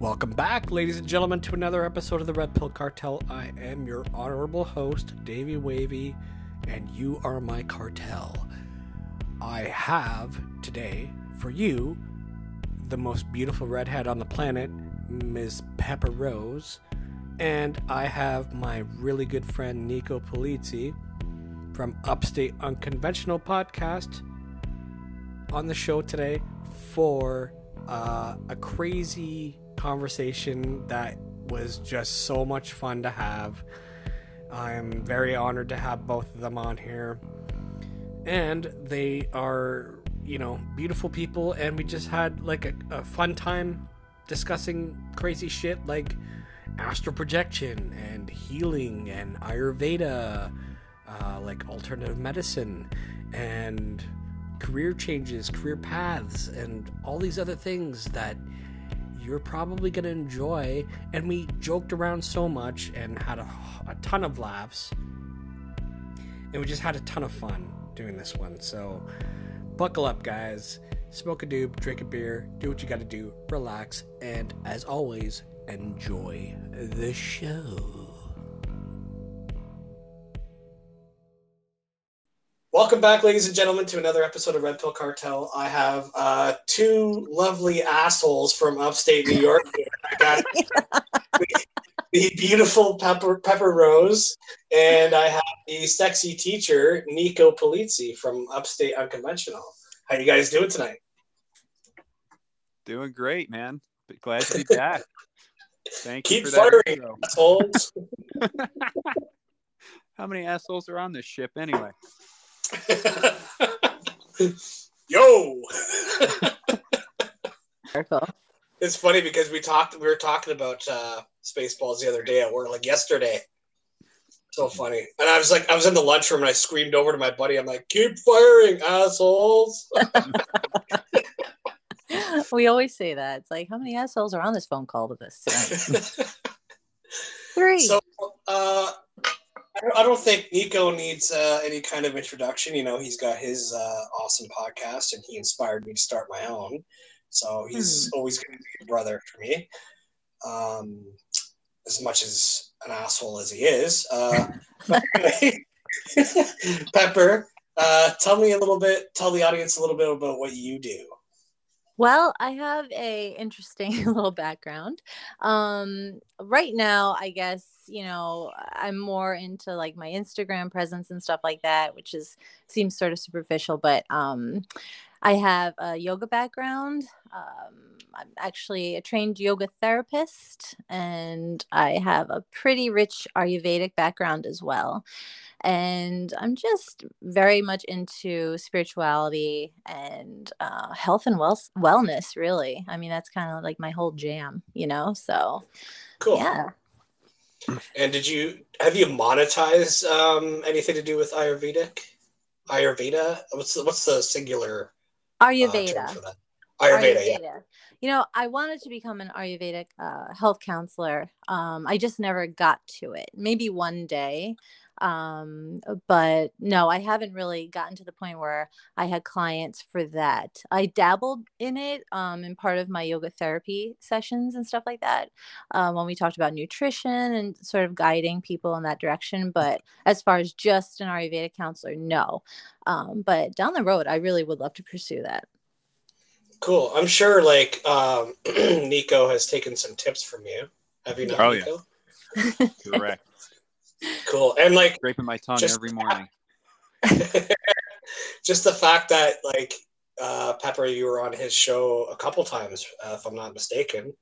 Welcome back, ladies and gentlemen, to another episode of the Red Pill Cartel. I am your honorable host, Davey Wavy, and you are my cartel. I have today for you the most beautiful redhead on the planet, Ms. Pepper Rose, and I have my really good friend Nico Polizzi from Upstate Unconventional Podcast on the show today for uh, a crazy conversation that was just so much fun to have. I'm very honored to have both of them on here. And they are, you know, beautiful people, and we just had like a, a fun time discussing crazy shit like astral projection and healing and Ayurveda, uh, like alternative medicine, and career changes, career paths, and all these other things that you're probably going to enjoy. And we joked around so much and had a, a, ton of laughs. And we just had a ton of fun doing this one. So buckle up, guys. Smoke a doob, drink a beer, do what you got to do, relax, and as always, enjoy the show. Welcome back, ladies and gentlemen, to another episode of Red Pill Cartel. I have uh, two lovely assholes from upstate New York. I got the, the beautiful Pepper Pepper Rose, and I have the sexy teacher Nico Polizzi from Upstate Unconventional. How you guys doing tonight? Doing great, man. Glad to be back. Thank Keep you for firing, that assholes. How many assholes are on this ship anyway? Yo. it's funny because we talked we were talking about uh spaceballs the other day at work like yesterday. So funny. And i was like i was in the lunchroom and i screamed over to my buddy. I'm like keep firing assholes. We always say that. It's like how many assholes are on this phone call with us three. So uh I don't think Nico needs uh, any kind of introduction. You know, he's got his uh, awesome podcast, and he inspired me to start my own. So he's hmm. always going to be a brother for me, um, as much as an asshole as he is. Uh, Pepper, uh, tell me a little bit. Tell the audience a little bit about what you do. Well, I have a interesting little background. Um, right now, I guess you know I'm more into like my Instagram presence and stuff like that, which is seems sort of superficial. But um, I have a yoga background. Um, I'm actually a trained yoga therapist, and I have a pretty rich Ayurvedic background as well and i'm just very much into spirituality and uh, health and well- wellness really. I mean that's kind of like my whole jam you know so cool. yeah. And did you have you monetized um, anything to do with ayurvedic? Ayurveda? What's the, what's the singular ayurveda uh, Ayurveda, Ayurveda, yeah. You know, I wanted to become an Ayurvedic uh, health counselor. Um, I just never got to it. Maybe one day um but no i haven't really gotten to the point where i had clients for that. I dabbled in it um in part of my yoga therapy sessions and stuff like that um, when we talked about nutrition and sort of guiding people in that direction but as far as just an ayurvedic counselor no. Um but down the road i really would love to pursue that. Cool. I'm sure like um nico has taken some tips from you. Have you not oh, nico? yeah correct Cool. And like scraping my tongue every morning. just the fact that like uh, Pepper, you were on his show a couple times, uh, if I'm not mistaken.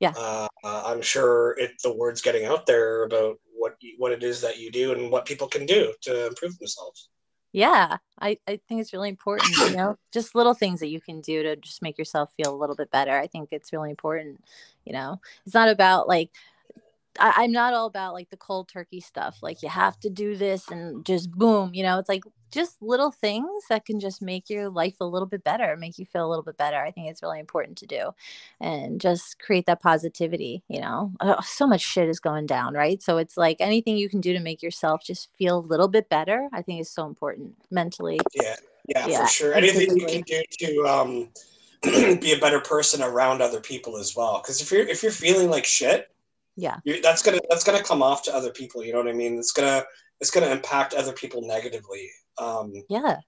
Yeah. Uh, I'm sure it the word's getting out there about what what it is that you do and what people can do to improve themselves. Yeah, I, I think it's really important, you know, just little things that you can do to just make yourself feel a little bit better. I think it's really important, you know. It's not about like I, am not all about like the cold turkey stuff. Like you have to do this and just boom, you know, it's like just little things that can just make your life a little bit better, make you feel a little bit better. I think it's really important to do and just create that positivity, you know. Oh, so much shit is going down, right? So it's like anything you can do to make yourself just feel a little bit better, I think is so important mentally. Yeah. Yeah, yeah for sure. Anything you can do to um be a better person around other people as well. Because if you're if you're feeling like shit, Yeah. you're, that's gonna that's gonna come off to other people. You know what I mean? It's gonna it's gonna impact other people negatively. Um, Yeah.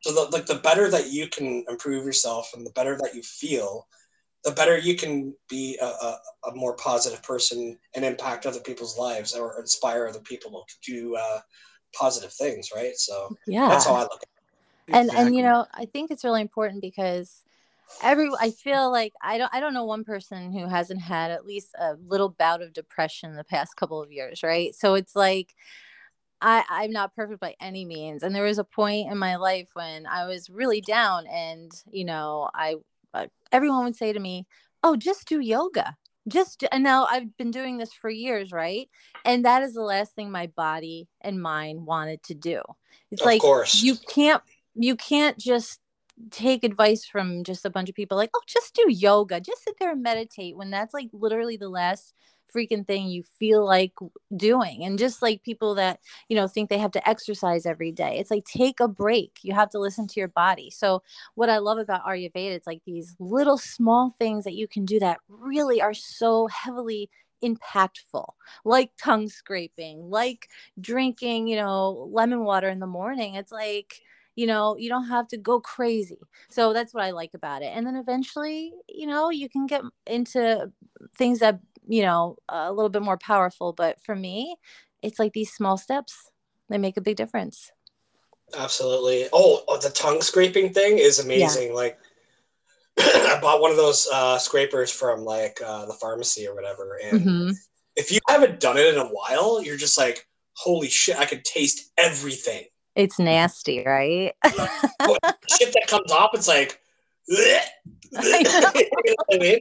so the, like the better that you can improve yourself and the better that you feel, the better you can be a, a, a more positive person and impact other people's lives or inspire other people to do uh, positive things. Right. So Yeah. that's how I look at it. and and you know i think it's really important because every i feel like i don't i don't know one person who hasn't had at least a little bout of depression the past couple of years right? So it's like i i'm not perfect by any means and there was a point in my life when i was really down and you know i uh, everyone would say to me oh just do yoga. Just and now i've been doing this for years right? And that is the last thing my body and mind wanted to do. It's Of like course. you can't you can't just take advice from just a bunch of people like oh just do yoga just sit there and meditate when that's like literally the last freaking thing you feel like doing and just like people that you know think they have to exercise every day. It's like take a break. You have to listen to your body. So what i love about ayurveda it's like these little small things that you can do that really are so heavily impactful like tongue scraping like drinking you know lemon water in the morning. It's like you know you don't have to go crazy so that's what i like about it and then eventually you know you can get into things that you know a little bit more powerful but for me it's like these small steps they make a big difference Absolutely. Oh, oh, the tongue scraping thing is amazing. Like, I bought one of those uh, scrapers from like uh, the pharmacy or whatever, and Mhm. if you haven't done it in a while, you're just like, holy shit, I can taste everything. It's nasty right shit that comes off, it's like, I you know what I mean?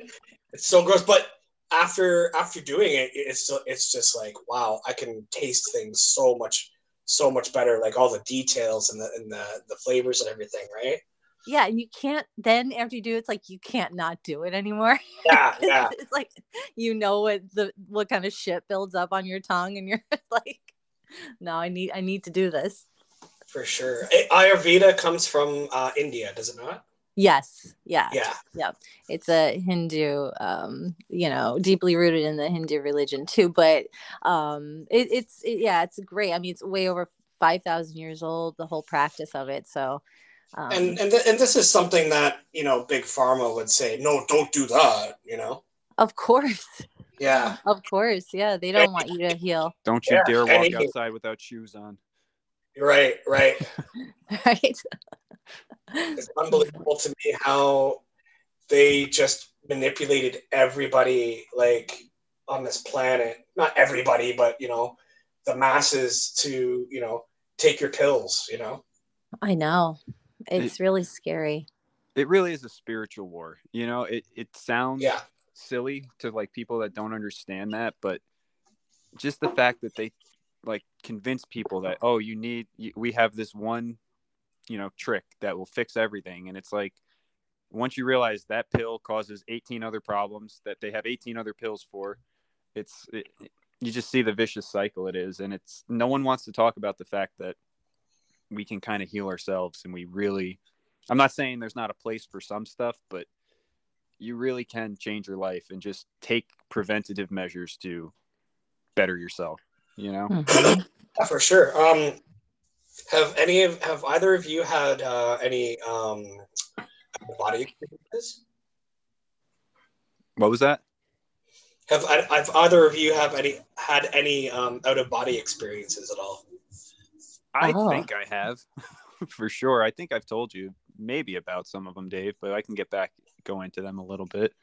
It's so gross. But after after doing it, it's it's just like, wow, I can taste things so much so much better. Like all the details and the and the the flavors and everything, right? yeah and you can't then after you do it, it's like you can't not do it anymore Yeah, yeah. it's like you know what the what kind of shit builds up on your tongue and you're like no i need i need to do this For sure. Ayurveda comes from uh, India, does it not? yes yeah Yeah. it's a hindu um you know deeply rooted in the hindu religion too but um it, it's it, yeah it's great i mean it's way over 5000 years old the whole practice of it so um, And and th- and this is something that you know big pharma would say, no, don't do that. You know. of course Yeah. of course yeah they don't want you to heal Don't you Yeah, dare walk outside without shoes on. Right. Right. right It's unbelievable to me how they just manipulated everybody like on this planet. Not everybody, but you know, the masses to you know take your pills. You know. i know it's really scary It really is a spiritual war. You know, it it sounds Yeah. silly to like people that don't understand that, but just the fact that they like convince people that oh, you need we have this one, you know, trick that will fix everything, and it's like once you realize that pill causes 18 other problems that they have 18 other pills for, it's it, you just see the vicious cycle it is, and it's no one wants to talk about the fact that we can kind of heal ourselves, and we really. I'm not saying there's not a place for some stuff, but you really can change your life and just take preventative measures to better yourself. You know, Mhm. Yeah, for sure. Um, have any of have either of you had uh, any um, body experiences? what was that? Have I- have either of you have any had any um, out of body experiences at all? I Oh. think I have, for sure. I think I've told you maybe about some of them, Dave, but I can get back go into them a little bit.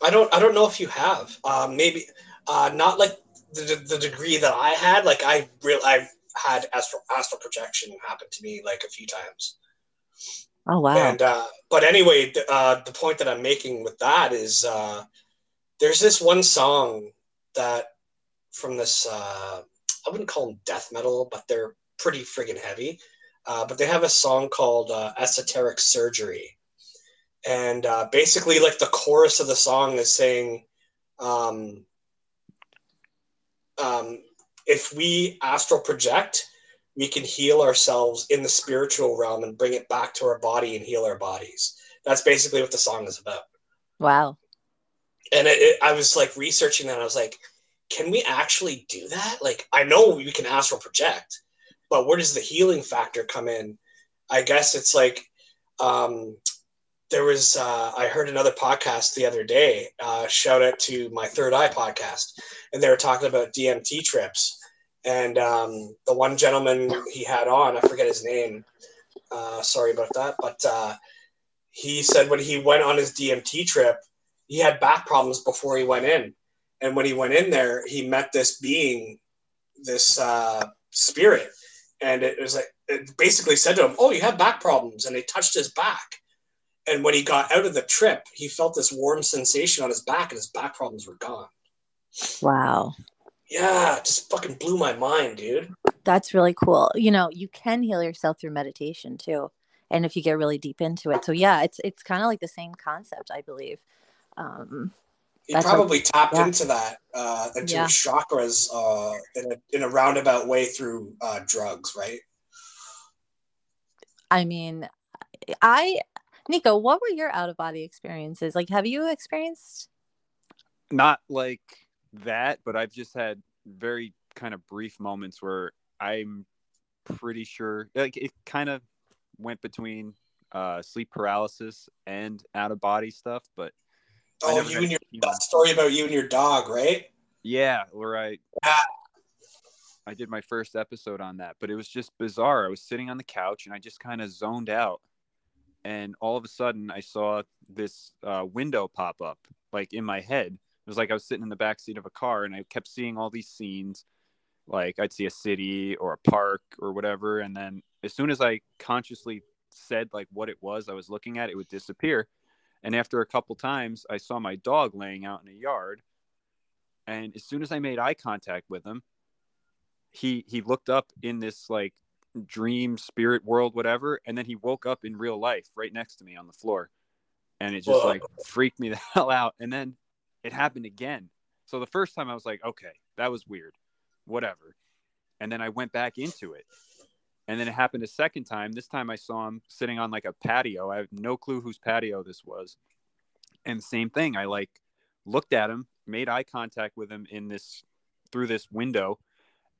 I don't I don't know if you have. Um, maybe uh, not like the, the degree that I had. Like I real I had astral astral projection happen to me like a few times. oh wow And uh, but anyway, the, uh, the point that I'm making with that is uh, there's this one song that from this uh, I wouldn't call them death metal, but they're pretty friggin' heavy. Uh, but they have a song called uh, "Esoteric Surgery," and uh, basically, like the chorus of the song is saying, um, um, "If we astral project." we can heal ourselves in the spiritual realm and bring it back to our body and heal our bodies. That's basically what the song is about. Wow. And it, it, I was like researching that. I was like, can we actually do that? Like, I know we can astral project, but where does the healing factor come in? I guess it's like, um, there was, uh, I heard another podcast the other day, uh, shout out to my third eye podcast, and they were talking about DMT trips. And um, the one gentleman he had on, I forget his name, uh, sorry about that, but uh, he said when he went on his DMT trip, he had back problems before he went in. And when he went in there, he met this being, this uh, spirit. And it was like, it basically said to him, Oh, you have back problems. And they touched his back. And when he got out of the trip, he felt this warm sensation on his back and his back problems were gone. Wow. Yeah, it just fucking blew my mind, dude. That's really cool. You know, you can heal yourself through meditation too. And if you get really deep into it. So yeah, it's it's kind of like the same concept, I believe. Um He probably tapped yeah. into that, uh, into Yeah. chakras uh, in, a, in a roundabout way through uh, drugs, right? I mean, I Nico, what were your out of body experiences? Like have you experienced not like that, but I've just had very kind of brief moments where I'm pretty sure like it kind of went between uh sleep paralysis and out of body stuff, but Oh, you and your that story about you and your dog, right? yeah, where I Yeah. I did my first episode on that, but it was just bizarre. I was sitting on the couch and I just kind of zoned out. And all of a sudden, I saw this uh, window pop up, like in my head. It was like I was sitting in the back seat of a car and I kept seeing all these scenes. Like I'd see a city or a park or whatever. And then as soon as I consciously said like what it was I was looking at, it would disappear. And after a couple times, I saw my dog laying out in a yard. And as soon as I made eye contact with him, he he looked up in this like dream spirit world whatever and then he woke up in real life right next to me on the floor and it just Whoa. like freaked me the hell out and then it happened again. So the first time i was like okay that was weird whatever and then i went back into it and then it happened a second time. This time i saw him sitting on like a patio. I have no clue whose patio this was and same thing i like looked at him made eye contact with him in this through this window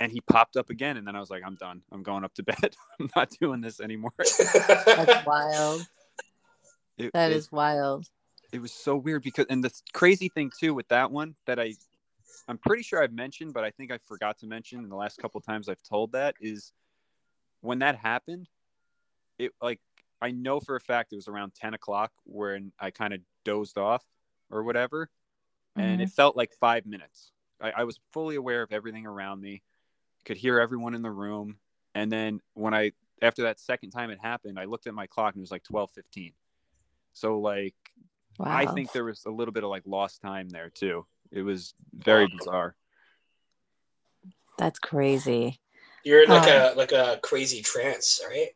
and he popped up again and then i was like i'm done i'm going up to bed i'm not doing this anymore that's wild. it, That it, is wild. it was so weird because and the crazy thing too with that one that i i'm pretty sure i've mentioned but i think i forgot to mention in the last couple times i've told that is when that happened it like i know for a fact it was around 10 o'clock when i kind of dozed off or whatever and Mhm. it felt like five minutes I, I was fully aware of everything around me could hear everyone in the room and then when i after that second time it happened i looked at my clock and it was like 12 15 so like Wow. I think there was a little bit of like lost time there too. It was very bizarre. that's crazy. You're in like Um, a like a crazy trance, right?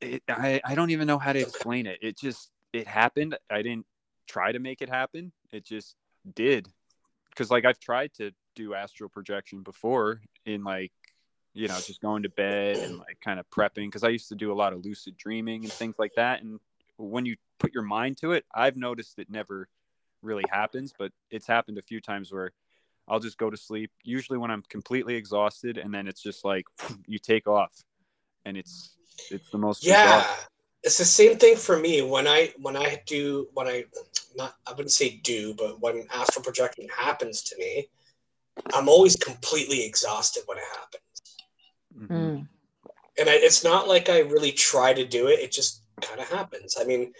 It, I I don't even know how to explain it. It just it happened. I didn't try to make it happen. It just did. Because like I've tried to do astral projection before in like you know just going to bed and like kind of prepping because I used to do a lot of lucid dreaming and things like that. And when you put your mind to it, I've noticed it never really happens, but it's happened a few times where I'll just go to sleep, usually when I'm completely exhausted, and then it's just like you take off, and it's it's the most Yeah, bizarre- it's the same thing for me when I when I do when I not I wouldn't say do, but when astral projection happens to me, I'm always completely exhausted when it happens, Mhm. Mm. and I, it's not like I really try to do it; it just kind of happens. I mean,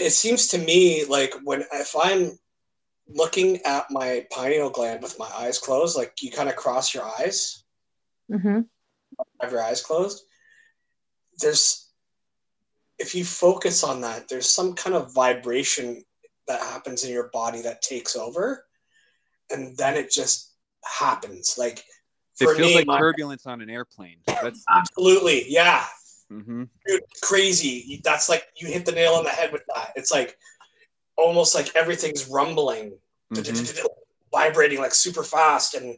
it seems to me like when if I'm looking at my pineal gland with my eyes closed, like you kind of cross your eyes, hmm have your eyes closed, there's if you focus on that, there's some kind of vibration that happens in your body that takes over, and then it just happens. Like It feels me, like my- turbulence on an airplane. That's absolutely, yeah, hmm dude, crazy. That's like you hit the nail on the head with that. It's like almost like everything's rumbling, mm-hmm. vibrating like super fast, and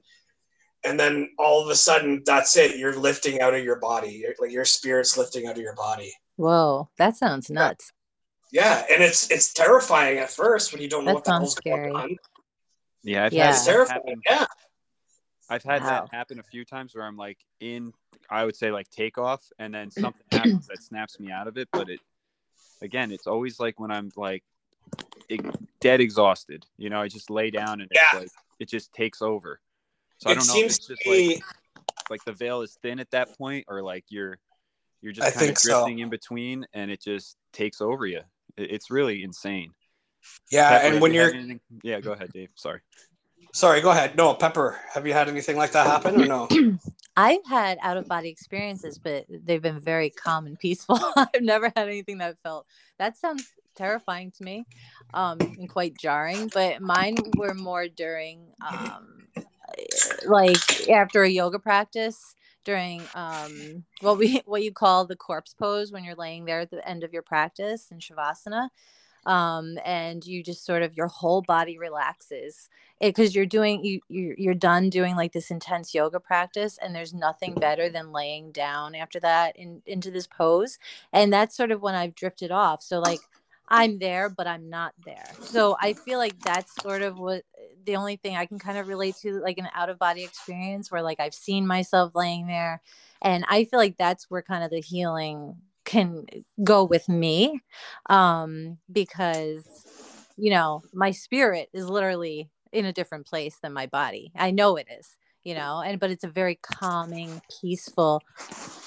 and then all of a sudden, that's it. You're lifting out of your body. You're, like your spirit's lifting out of your body. Whoa, that sounds nuts. Yeah, and it's it's terrifying at first when you don't know That what the sounds hell's scary. going on. Yeah, I've Yeah. had It's terrifying. Yeah. I've had Wow. that happen a few times where I'm like in, I would say like takeoff, and then something happens that snaps me out of it. But it, again, it's always like when I'm like dead exhausted. You know, I just lay down and Yeah. it's like it just takes over. So I it don't know seems if it's just be like like the veil is thin at that point, or like you're you're just I kind of think so. drifting in between, and it just takes over you. It's really insane. yeah, and when you're anything- yeah, go ahead, Dave. Sorry. Sorry, go ahead. No, Pepper, have you had anything like that happen or no? I've had out of body experiences, but they've been very calm and peaceful. I've never had anything that felt that sounds terrifying to me, um, and quite jarring. But mine were more during, um, like after a yoga practice during um what we what you call the corpse pose when you're laying there at the end of your practice in shavasana um and you just sort of your whole body relaxes because you're doing you you're, done doing like this intense yoga practice and there's nothing better than laying down after that in, into this pose and that's sort of when i've drifted off so like i'm there but i'm not there so i feel like that's sort of what the only thing i can kind of relate to like an out of body experience where like i've seen myself laying there and i feel like that's where kind of the healing can go with me um because you know my spirit is literally in a different place than my body i know it is you know and but it's a very calming peaceful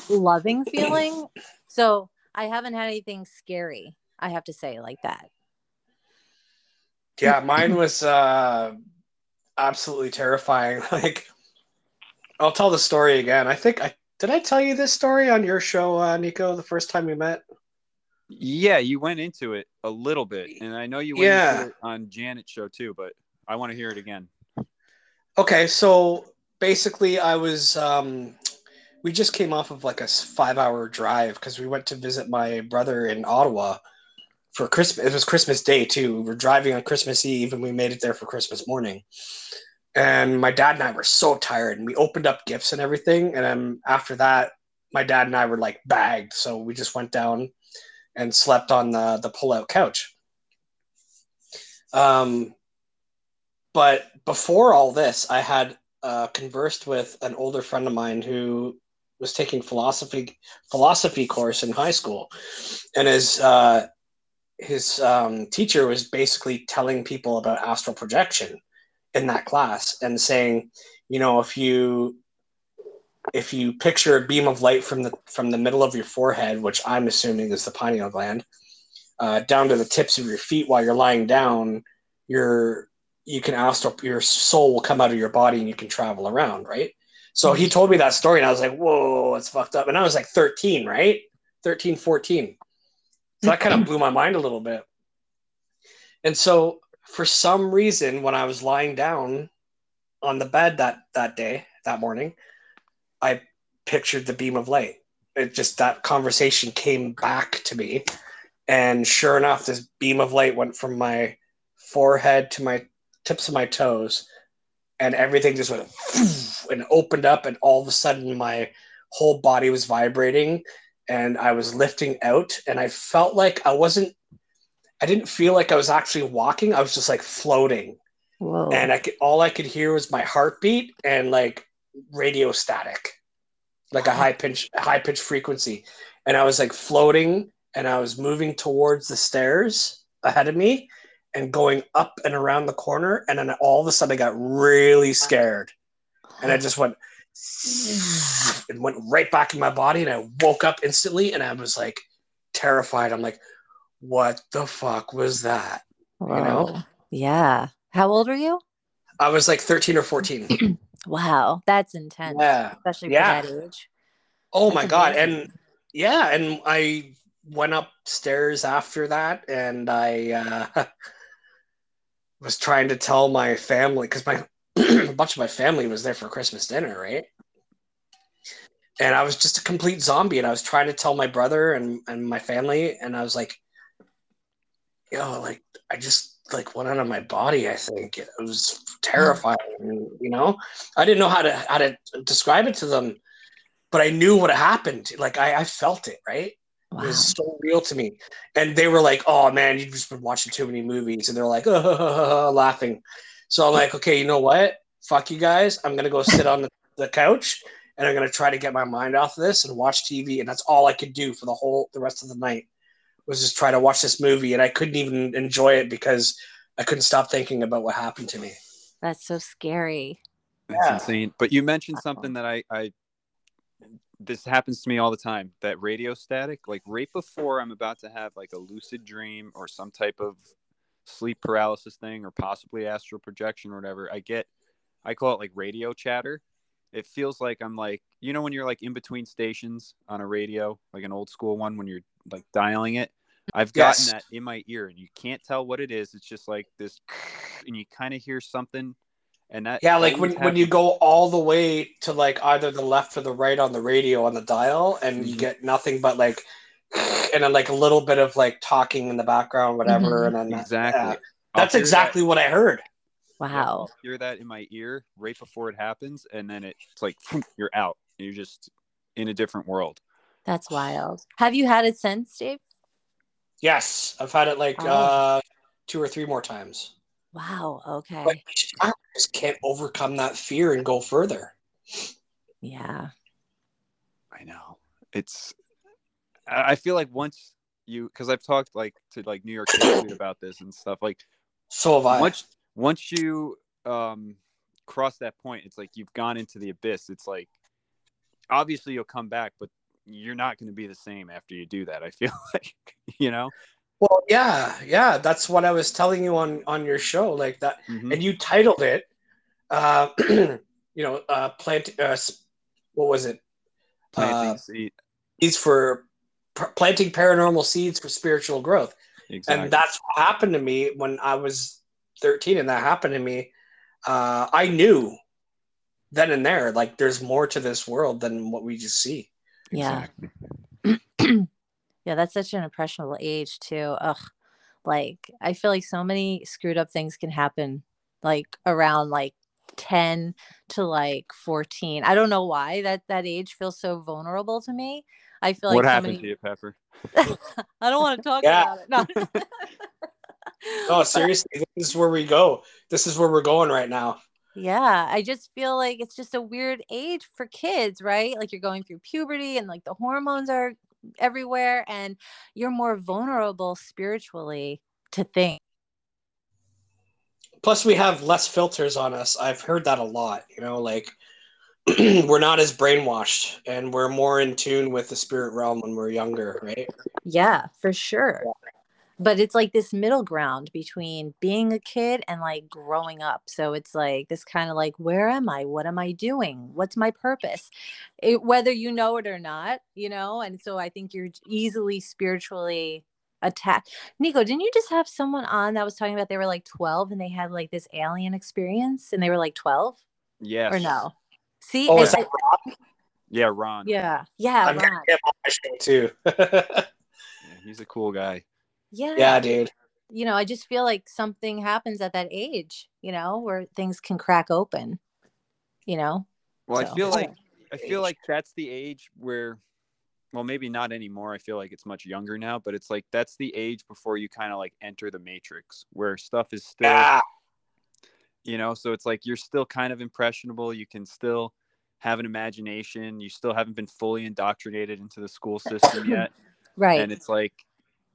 loving feeling so i haven't had anything scary i have to say like that Yeah, mine was uh, absolutely terrifying. Like, I'll tell the story again. I think I did. I tell you this story on your show, uh, Nico, the first time we met. Yeah, you went into it a little bit, and I know you went Yeah. into it on Janet's show too, but I want to hear it again. Okay, so basically, I was. Um, we just came off of like a five-hour drive because we went to visit my brother in Ottawa for Christmas. It was Christmas Day too. We were driving on Christmas Eve, and we made it there for Christmas morning. And my dad and I were so tired, and we opened up gifts and everything. And then after that, my dad and I were like bagged, so we just went down and slept on the the pull-out couch. Um, but before all this, I had uh, conversed with an older friend of mine who was taking philosophy philosophy course in high school, and his uh, his um, teacher was basically telling people about astral projection in that class and saying, you know, if you if you picture a beam of light from the from the middle of your forehead, which I'm assuming is the pineal gland, uh, down to the tips of your feet while you're lying down, your you can astral your soul will come out of your body and you can travel around, right? So he told me that story and I was like, whoa, it's fucked up. And I was like 13, right? 13, 14. So that kind of blew my mind a little bit. And so for some reason, when I was lying down on the bed that that day, that morning, I pictured the beam of light. It just that conversation came back to me. And sure enough, this beam of light went from my forehead to my tips of my toes, and everything just went and opened up, and all of a sudden my whole body was vibrating, and I was lifting out, and I felt like I wasn't. I didn't feel like I was actually walking. I was just like floating, whoa. And I could all I could hear was my heartbeat and like radio static, like a high pitch high pitch frequency, and I was like floating, and I was moving towards the stairs ahead of me, and going up and around the corner, and then all of a sudden I got really scared, and I just went and went right back in my body, and I woke up instantly, and I was like terrified. I'm like, what the fuck was that? You know? Yeah how old were you I was like 13 or 14. wow that's intense Yeah. especially Yeah. for that age Oh my That's god! And yeah, and I went upstairs after that, and I uh, was trying to tell my family because my a bunch of my family was there for Christmas dinner, right? And I was just a complete zombie, and I was trying to tell my brother and and my family, and I was like, yo, like I just like went out of my body. I think it was terrifying. You know, I didn't know how to how to describe it to them but I knew what happened. Like I, I felt it, right? Wow. It was so real to me. And they were like, "Oh man, you've just been watching too many movies," and they're like, oh, laughing. So I'm like, "Okay, you know what? Fuck you guys. I'm gonna go sit on the, the couch and I'm gonna try to get my mind off of this and watch TV." And that's all I could do for the whole the rest of the night was just try to watch this movie, and I couldn't even enjoy it because I couldn't stop thinking about what happened to me. That's so scary. That's Yeah. insane. But you mentioned Wow. something that I, I this happens to me all the time. That radio static, like right before I'm about to have like a lucid dream or some type of sleep paralysis thing or possibly astral projection or whatever, I get I call it like radio chatter. It feels like I'm like you know when you're like in between stations on a radio, like an old school one when you're like dialing it. I've gotten Yes. that in my ear and you can't tell what it is. It's just like this and you kind of hear something and that Yeah, like when, always when you go all the way to like either the left or the right on the radio on the dial, and you Mhm. get nothing but like, and then like a little bit of like talking in the background, whatever, Mhm. and then Exactly. yeah. That's hear that- exactly what I heard. Wow. I'll hear that in my ear right before it happens, and then it's like you're out. You're just in a different world. That's wild. Have you had it since, Dave? Yes, I've had it like Oh. uh, two or three more times, Wow. Okay. but I just can't overcome that fear and go further. Yeah. I know. It's. I I feel like once you, because I've talked like to like New York City about this and stuff. Like So have I. once once you um cross that point, it's like you've gone into the abyss. It's like obviously you'll come back, but you're not going to be the same after you do that. I feel like you know. Well, yeah, yeah, that's what I was telling you on on your show, like that, Mhm. and you titled it, uh, you know, uh, plant, uh, what was it? Planting Uh, seed. Seeds for p- planting paranormal seeds for spiritual growth, Exactly. and that's what happened to me when I was thirteen, and that happened to me. Uh, I knew then and there, like, there's more to this world than what we just see. Yeah. Exactly. Yeah, that's such an impressionable age too. Ugh. Like I feel like so many screwed up things can happen like around like 10 to like 14. I don't know why that that age feels so vulnerable to me. I feel like what so happened many to you, Pepper? I don't want to talk Yeah. about it. No. No, seriously, this is where we go. This is where we're going right now. Yeah, I just feel like it's just a weird age for kids, right? Like you're going through puberty and like the hormones are everywhere and you're more vulnerable spiritually to things. plus we have less filters on us i've heard that a lot you know like we're not as brainwashed and we're more in tune with the spirit realm when we're younger right Yeah, for sure. But it's like this middle ground between being a kid and like growing up. So it's like this kind of like, where am I? What am I doing? What's my purpose? It, whether you know it or not, you know? And so I think you're easily spiritually attacked. Nico, didn't you just have someone on that was talking about they were like 12 and they had like this alien experience and they were like 12 Yes. or no? See? oh And is that I- Yeah, Ron. yeah. Yeah. i'm Ron. him on my show too Yeah, he's a cool guy. Yeah. yeah dude you know, I just feel like something happens at that age, you know, where things can crack open, you know? Well, So- I feel like I feel like that's the age where well, maybe not anymore. I feel like it's much younger now, but it's like that's the age before you kind of like enter the matrix where stuff is still, yeah you know, so it's like you're still kind of impressionable, you can still have an imagination, you still haven't been fully indoctrinated into the school system yet. Right. and it's like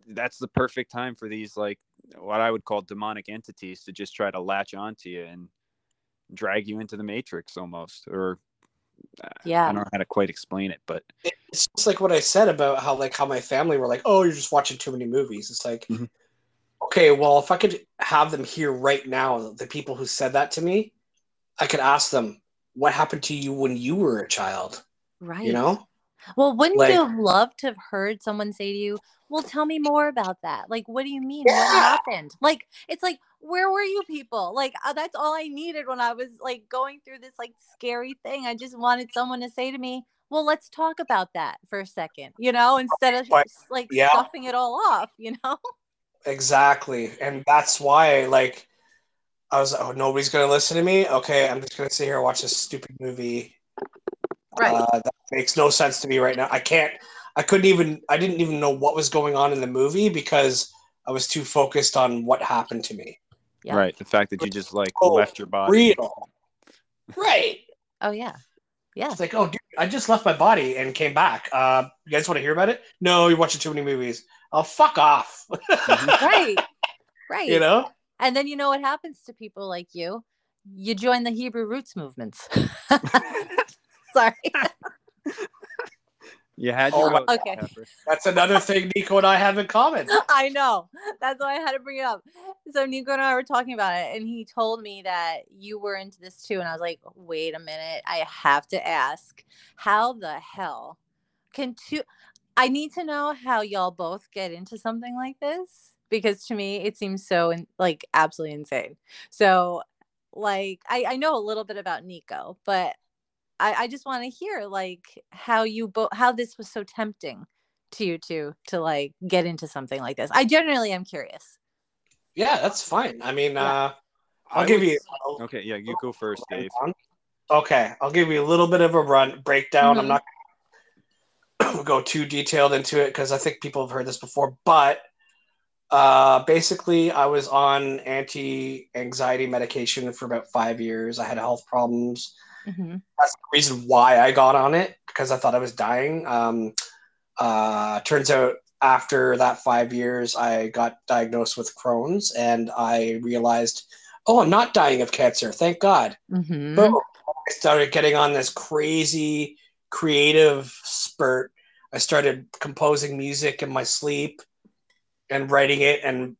that's the perfect time for these like what I would call demonic entities to just try to latch onto you and drag you into the matrix almost or yeah I don't know how to quite explain it, but it's just like what i said about how like how my family were like oh you're just watching too many movies it's like Mhm. okay well if i could have them here right now the people who said that to me i could ask them what happened to you when you were a child Right. you know Well, wouldn't Like- you have loved to have heard someone say to you, Well, tell me more about that? Like, what do you mean? What happened? Like, it's like, where were you people? Like, uh, that's all I needed when I was like going through this like scary thing. I just wanted someone to say to me, Well, let's talk about that for a second, you know, instead of But- s- like yeah. stuffing it all off, you know? Exactly. And that's why, like, I was, oh, nobody's going to listen to me. Okay, I'm just going to sit here and watch this stupid movie. Right. Uh, that makes no sense to me right now. I can't, I couldn't even I didn't even know what was going on in the movie because I was too focused on what happened to me. Yeah. Right. The fact that you just like Oh, left your body. Real. Right. Oh yeah. Yeah. It's like, oh, dude, I just left my body and came back. Uh, you guys want to hear about it? No, you're watching too many movies. Oh, fuck off. Right. Right. you know? And then you know what happens to people like you? You join the Hebrew roots movements. Sorry. You had Oh your my- moment, Okay. Pepper. That's another thing Nico and I have in common. I know. That's why I had to bring it up. So Nico and I were talking about it, and he told me that you were into this too. And I was like, wait a minute. I have to ask, how the hell can two I need to know how y'all both get into something like this because to me it seems so in, like absolutely insane. So like I, I know a little bit about Nico, but I, I just want to hear like how you both how this was so tempting to you two to like get into something like this. I generally am curious. Yeah, that's fine. I mean, Yeah. uh, I'll I give would- you. Okay, yeah, you go first, Dave. Okay, I'll give you a little bit of a run breakdown. I'm Mhm. not going to go too detailed into it because I think people have heard this before. But uh, basically, I was on anti-anxiety medication for about five years. I had health problems. Mm-hmm. That's the reason why I got on it because I thought I was dying. Um, uh, turns out after that five years, I got diagnosed with Crohn's, and I realized, oh, I'm not dying of cancer. Thank God. Mm-hmm. I started getting on this crazy creative spurt. I started composing music in my sleep and writing it and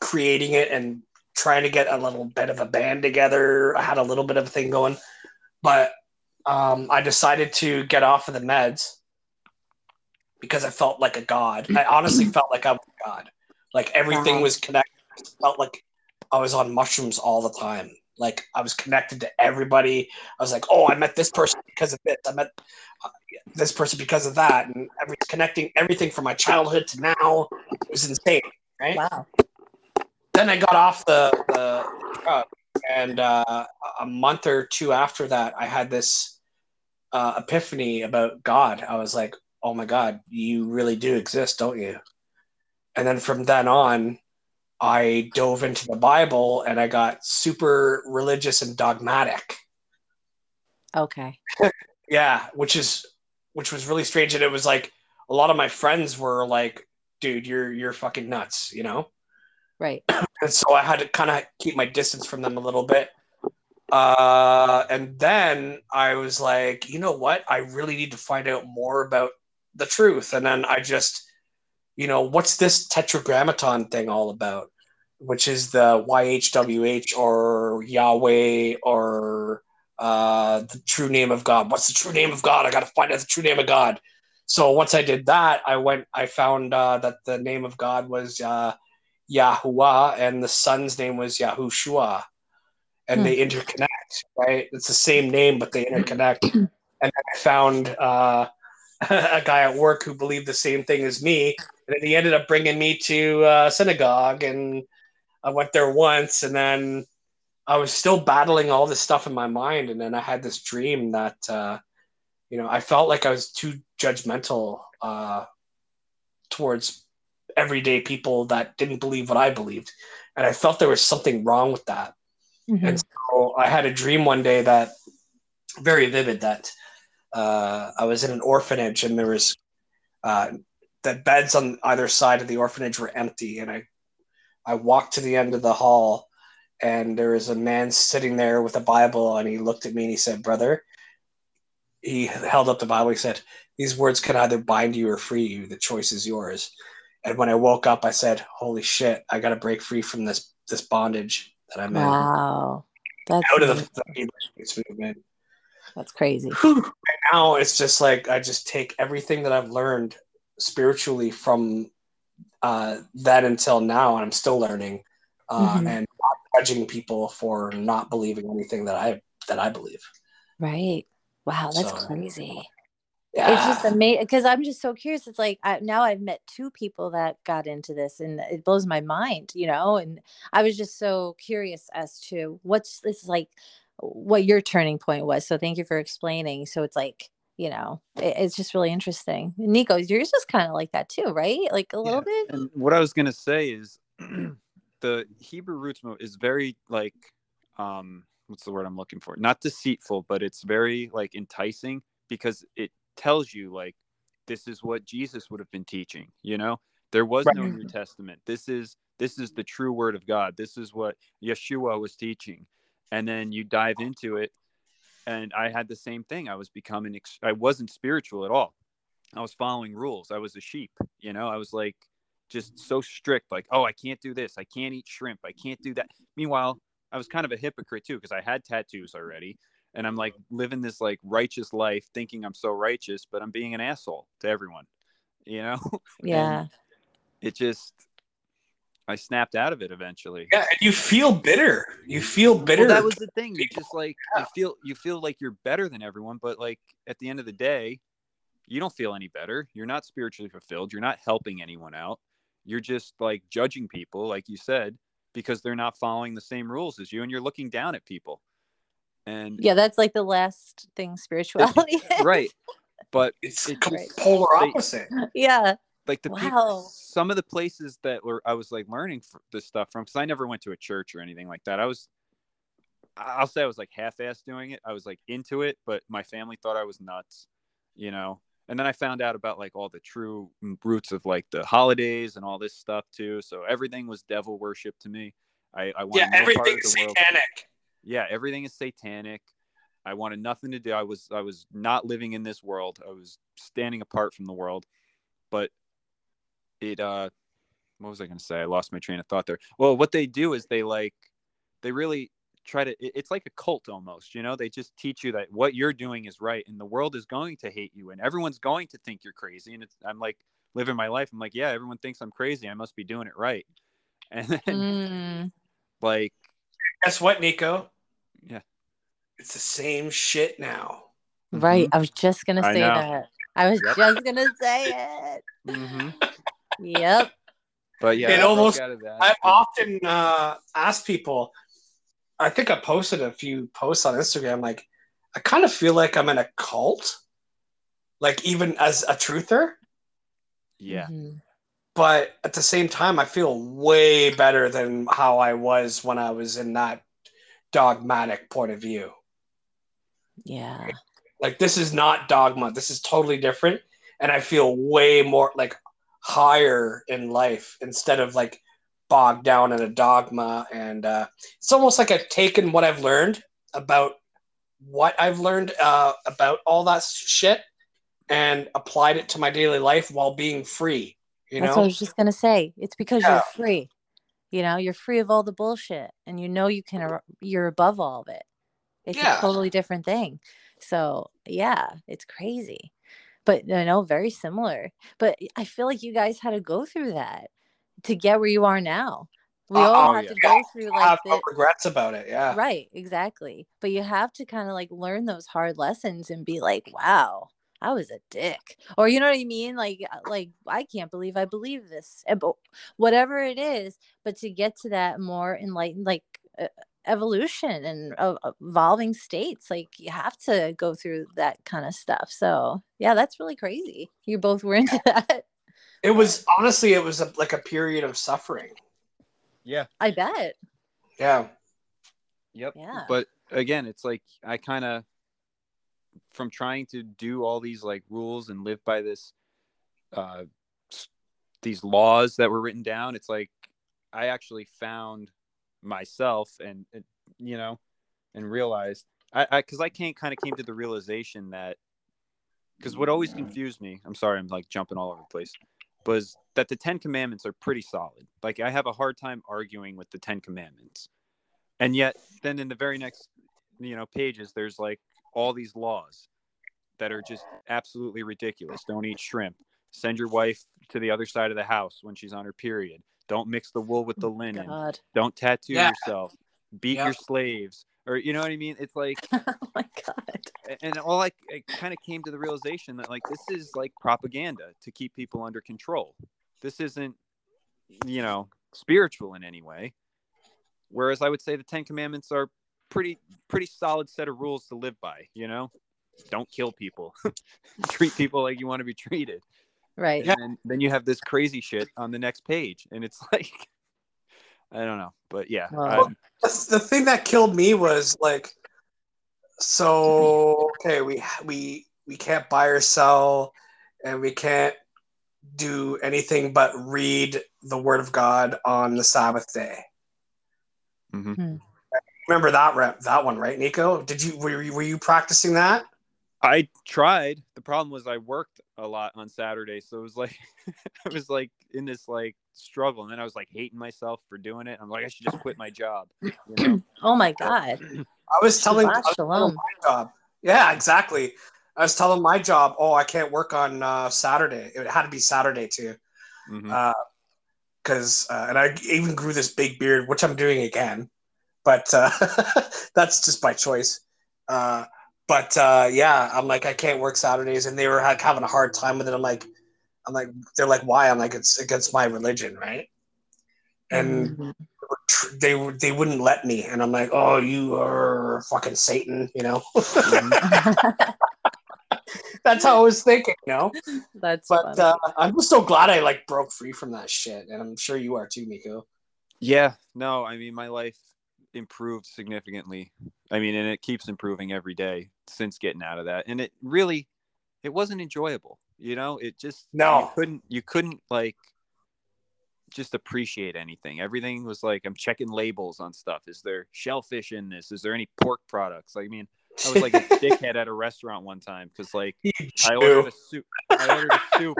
creating it and trying to get a little bit of a band together. I had a little bit of a thing going, but um, I decided to get off of the meds because I felt like a god. I honestly felt like I was a god. Like everything was connected. I felt like I was on mushrooms all the time. Like I was connected to everybody. I was like, oh, I met this person because of this. I met uh, this person because of that, and every connecting everything from my childhood to now. It was insane, right? Wow. Then I got off the the drug, and uh, a month or two after that, I had this uh, epiphany about God. I was like, oh my God, you really do exist, don't you? And then from then on, I dove into the Bible and I got super religious and dogmatic. Okay. Yeah, which is which was really strange. And it was like a lot of my friends were like, dude, you're you're fucking nuts, you know? Right. And so I had to kind of keep my distance from them a little bit. Uh, and then I was like, you know what? I really need to find out more about the truth. And then I just, you know, what's this tetragrammaton thing all about? Which is the YHWH or Yahweh or uh, the true name of God. What's the true name of God? I got to find out the true name of God. So once I did that, I went, I found uh, that the name of God was uh, Yahuwah and the son's name was Yahushua. And Hmm. they interconnect, right? It's the same name, but they interconnect. and I found uh, a guy at work who believed the same thing as me. And he ended up bringing me to uh, synagogue. And I went there once. And then I was still battling all this stuff in my mind. And then I had this dream that, uh, you know, I felt like I was too judgmental uh, towards everyday people that didn't believe what I believed. And I felt there was something wrong with that. Mhm. And so I had a dream one day that very vivid that uh, I was in an orphanage and there was uh, the beds on either side of the orphanage were empty. And I, I walked to the end of the hall and there was a man sitting there with a Bible and he looked at me and he said, Brother, he held up the Bible. He said, These words can either bind you or free you. The choice is yours. And when I woke up, I said, Holy shit, I got to break free from this this bondage that I'm in Wow. That's out of amazing. the, the Hebrew movement. that's crazy. Whew. Right now, it's just like I just take everything that I've learned spiritually from uh, then until now, and I'm still learning, uh, Mhm. and not judging people for not believing anything that I that I believe. Right. Wow, that's So, crazy. Yeah, It's just amazing because I'm just so curious. It's like I, now I've met two people that got into this, and it blows my mind, you know. And I was just so curious as to what's this like, what your turning point was. So thank you for explaining. So it's like you know, it, it's just really interesting. Nico, yours is kind of like that too, right? Like a little bit. And what I was gonna say is the Hebrew roots mo- is very like um what's the word I'm looking for? Not deceitful, but it's very like enticing because it tells you like this is what Jesus would have been teaching, you know? There was no New Testament. This is this is the true word of God. This is what Yeshua was teaching. And then you dive into it and I had the same thing. I was becoming ex- I wasn't spiritual at all. I was following rules. I was a sheep, you know? I was like just so strict like, "Oh, I can't do this. I can't eat shrimp. I can't do that." Meanwhile, I was kind of a hypocrite too because I had tattoos already and I'm like living this like righteous life thinking I'm so righteous, but I'm being an asshole to everyone, you know? Yeah. And it just I snapped out of it eventually. Yeah, and you feel bitter. You feel bitter. Well, that was the thing. You just like you feel you feel like you're better than everyone, but like at the end of the day, you don't feel any better. You're not spiritually fulfilled. You're not helping anyone out. You're just like judging people, like you said, because they're not following the same rules as you, and you're looking down at people. And Yeah, that's like the last thing spirituality. is. right, but it's it com- just- polar they- opposite. Yeah. like the Wow. people, some of the places that were I was like learning f- this stuff from because I never went to a church or anything like that. I was, I'll say I was like half-ass doing it. I was like into it, but my family thought I was nuts, you know. And then I found out about like all the true roots of like the holidays and all this stuff too. So everything was devil worship to me. I, I wanted Yeah, no part of everything's the world. satanic. Yeah, everything is satanic. I wanted nothing to do. I was I was not living in this world. I was standing apart from the world. But it uh what was I going to say? I lost my train of thought there. Well, what they do is they like they really try to it's like a cult almost, you know? They just teach you that what you're doing is right and the world is going to hate you and everyone's going to think you're crazy and it's I'm like living my life. I'm like, yeah, everyone thinks I'm crazy. I must be doing it right. And then Mm. like Guess what, Nico? Yeah. It's the same shit now. Right. Mhm. I was just gonna say know. that. I was Yep. just gonna say it. mhm. Yep. But yeah, It I almost- out of. I often uh, ask people. I think I posted a few posts on Instagram. Like, I kind of feel like I'm in a cult, like even as a truther. yeah. Mhm. But at the same time, I feel way better than how I was when I was in that dogmatic point of view. Yeah. Like, this is not dogma. This is totally different, and I feel way more like higher in life instead of like bogged down in a dogma. And uh, it's almost like I've taken what I've learned about what I've learned uh, about all that shit and applied it to my daily life while being free. You That's know, what I was just gonna say. It's because Yeah. you're free. You know, you're free of all the bullshit, and you know you can. You're above all of it. It's Yeah. a totally different thing. So yeah, it's crazy, but I know very similar. But I feel like you guys had to go through that to get where you are now. We Uh, all oh, have yeah. to go through I have like no regrets about it. Yeah. right, exactly. But you have to kind of like learn those hard lessons and be like, wow. I was a dick, or you know what I mean? Like, uh, like I can't believe I believe this, but whatever it is. But to get to that more enlightened, like uh, evolution and uh, evolving states, like you have to go through that kind of stuff. So yeah, that's really crazy. You both were into that. It was honestly, it was a, like a period of suffering. Yeah. I bet. Yeah. Yep. Yeah. But again, it's like I kind of from trying to do all these like rules and live by this uh these laws that were written down, it's like I actually found myself and and, you know and realized I I cuz I can't kind of came to the realization that cuz what always confused me, I'm sorry I'm like jumping all over the place, was that the 10 commandments are pretty solid. Like I have a hard time arguing with the 10 commandments. And yet then in the very next you know pages there's like all these laws that are just absolutely ridiculous. Don't eat shrimp. Send your wife to the other side of the house when she's on her period. Don't mix the wool with the oh, linen. God. don't tattoo Yeah. yourself. Beat Yeah. your slaves. Or you know what i mean? It's like oh my God. and all i, I kind of came to the realization that like this is like propaganda to keep people under control. This isn't you know spiritual in any way. Whereas i would say the 10 commandments are pretty pretty solid set of rules to live by you know don't kill people, treat people like you want to be treated. Right. And then, then you have this crazy shit on the next page, and it's like, I don't know, but yeah, Well, I'm- the thing that killed me was like, so okay, we we we can't buy or sell, and we can't do anything but read the Word of God on the Sabbath day. mhm. Remember that rep, that one, right, Nico? Did you were you, were you practicing that? I tried. The problem was I worked a lot on Saturday, so it was like I was like in this like struggle, and then I was like hating myself for doing it. I'm like, I should just quit my job. You know? Oh my God. I was telling, I was telling my job. Yeah, exactly. I was telling my job, oh, I can't work on uh, Saturday. It had to be Saturday too. Mhm. because uh, and I even grew this big beard, which I'm doing again, but uh, that's just by choice. Uh, but uh, yeah, I'm like I can't work Saturdays, and they were like, having a hard time with it. I'm like, I'm like, they're like, why? I'm like, it's against my religion, right? And Mhm. they they wouldn't let me, and I'm like, oh, you are fucking Satan, you know? Mhm. that's how I was thinking, you know. That's But funny. uh, I'm just so glad I like broke free from that shit, and I'm sure you are too, Nico. Yeah, no, I mean my life improved significantly. I mean, and it keeps improving every day since getting out of that. And it really it wasn't enjoyable, you know? It just No. you couldn't you couldn't like just appreciate anything. Everything was like I'm checking labels on stuff. Is there shellfish in this? Is there any pork products? I mean, I was like a dickhead at a restaurant one time because like I ordered a soup. I ordered a soup,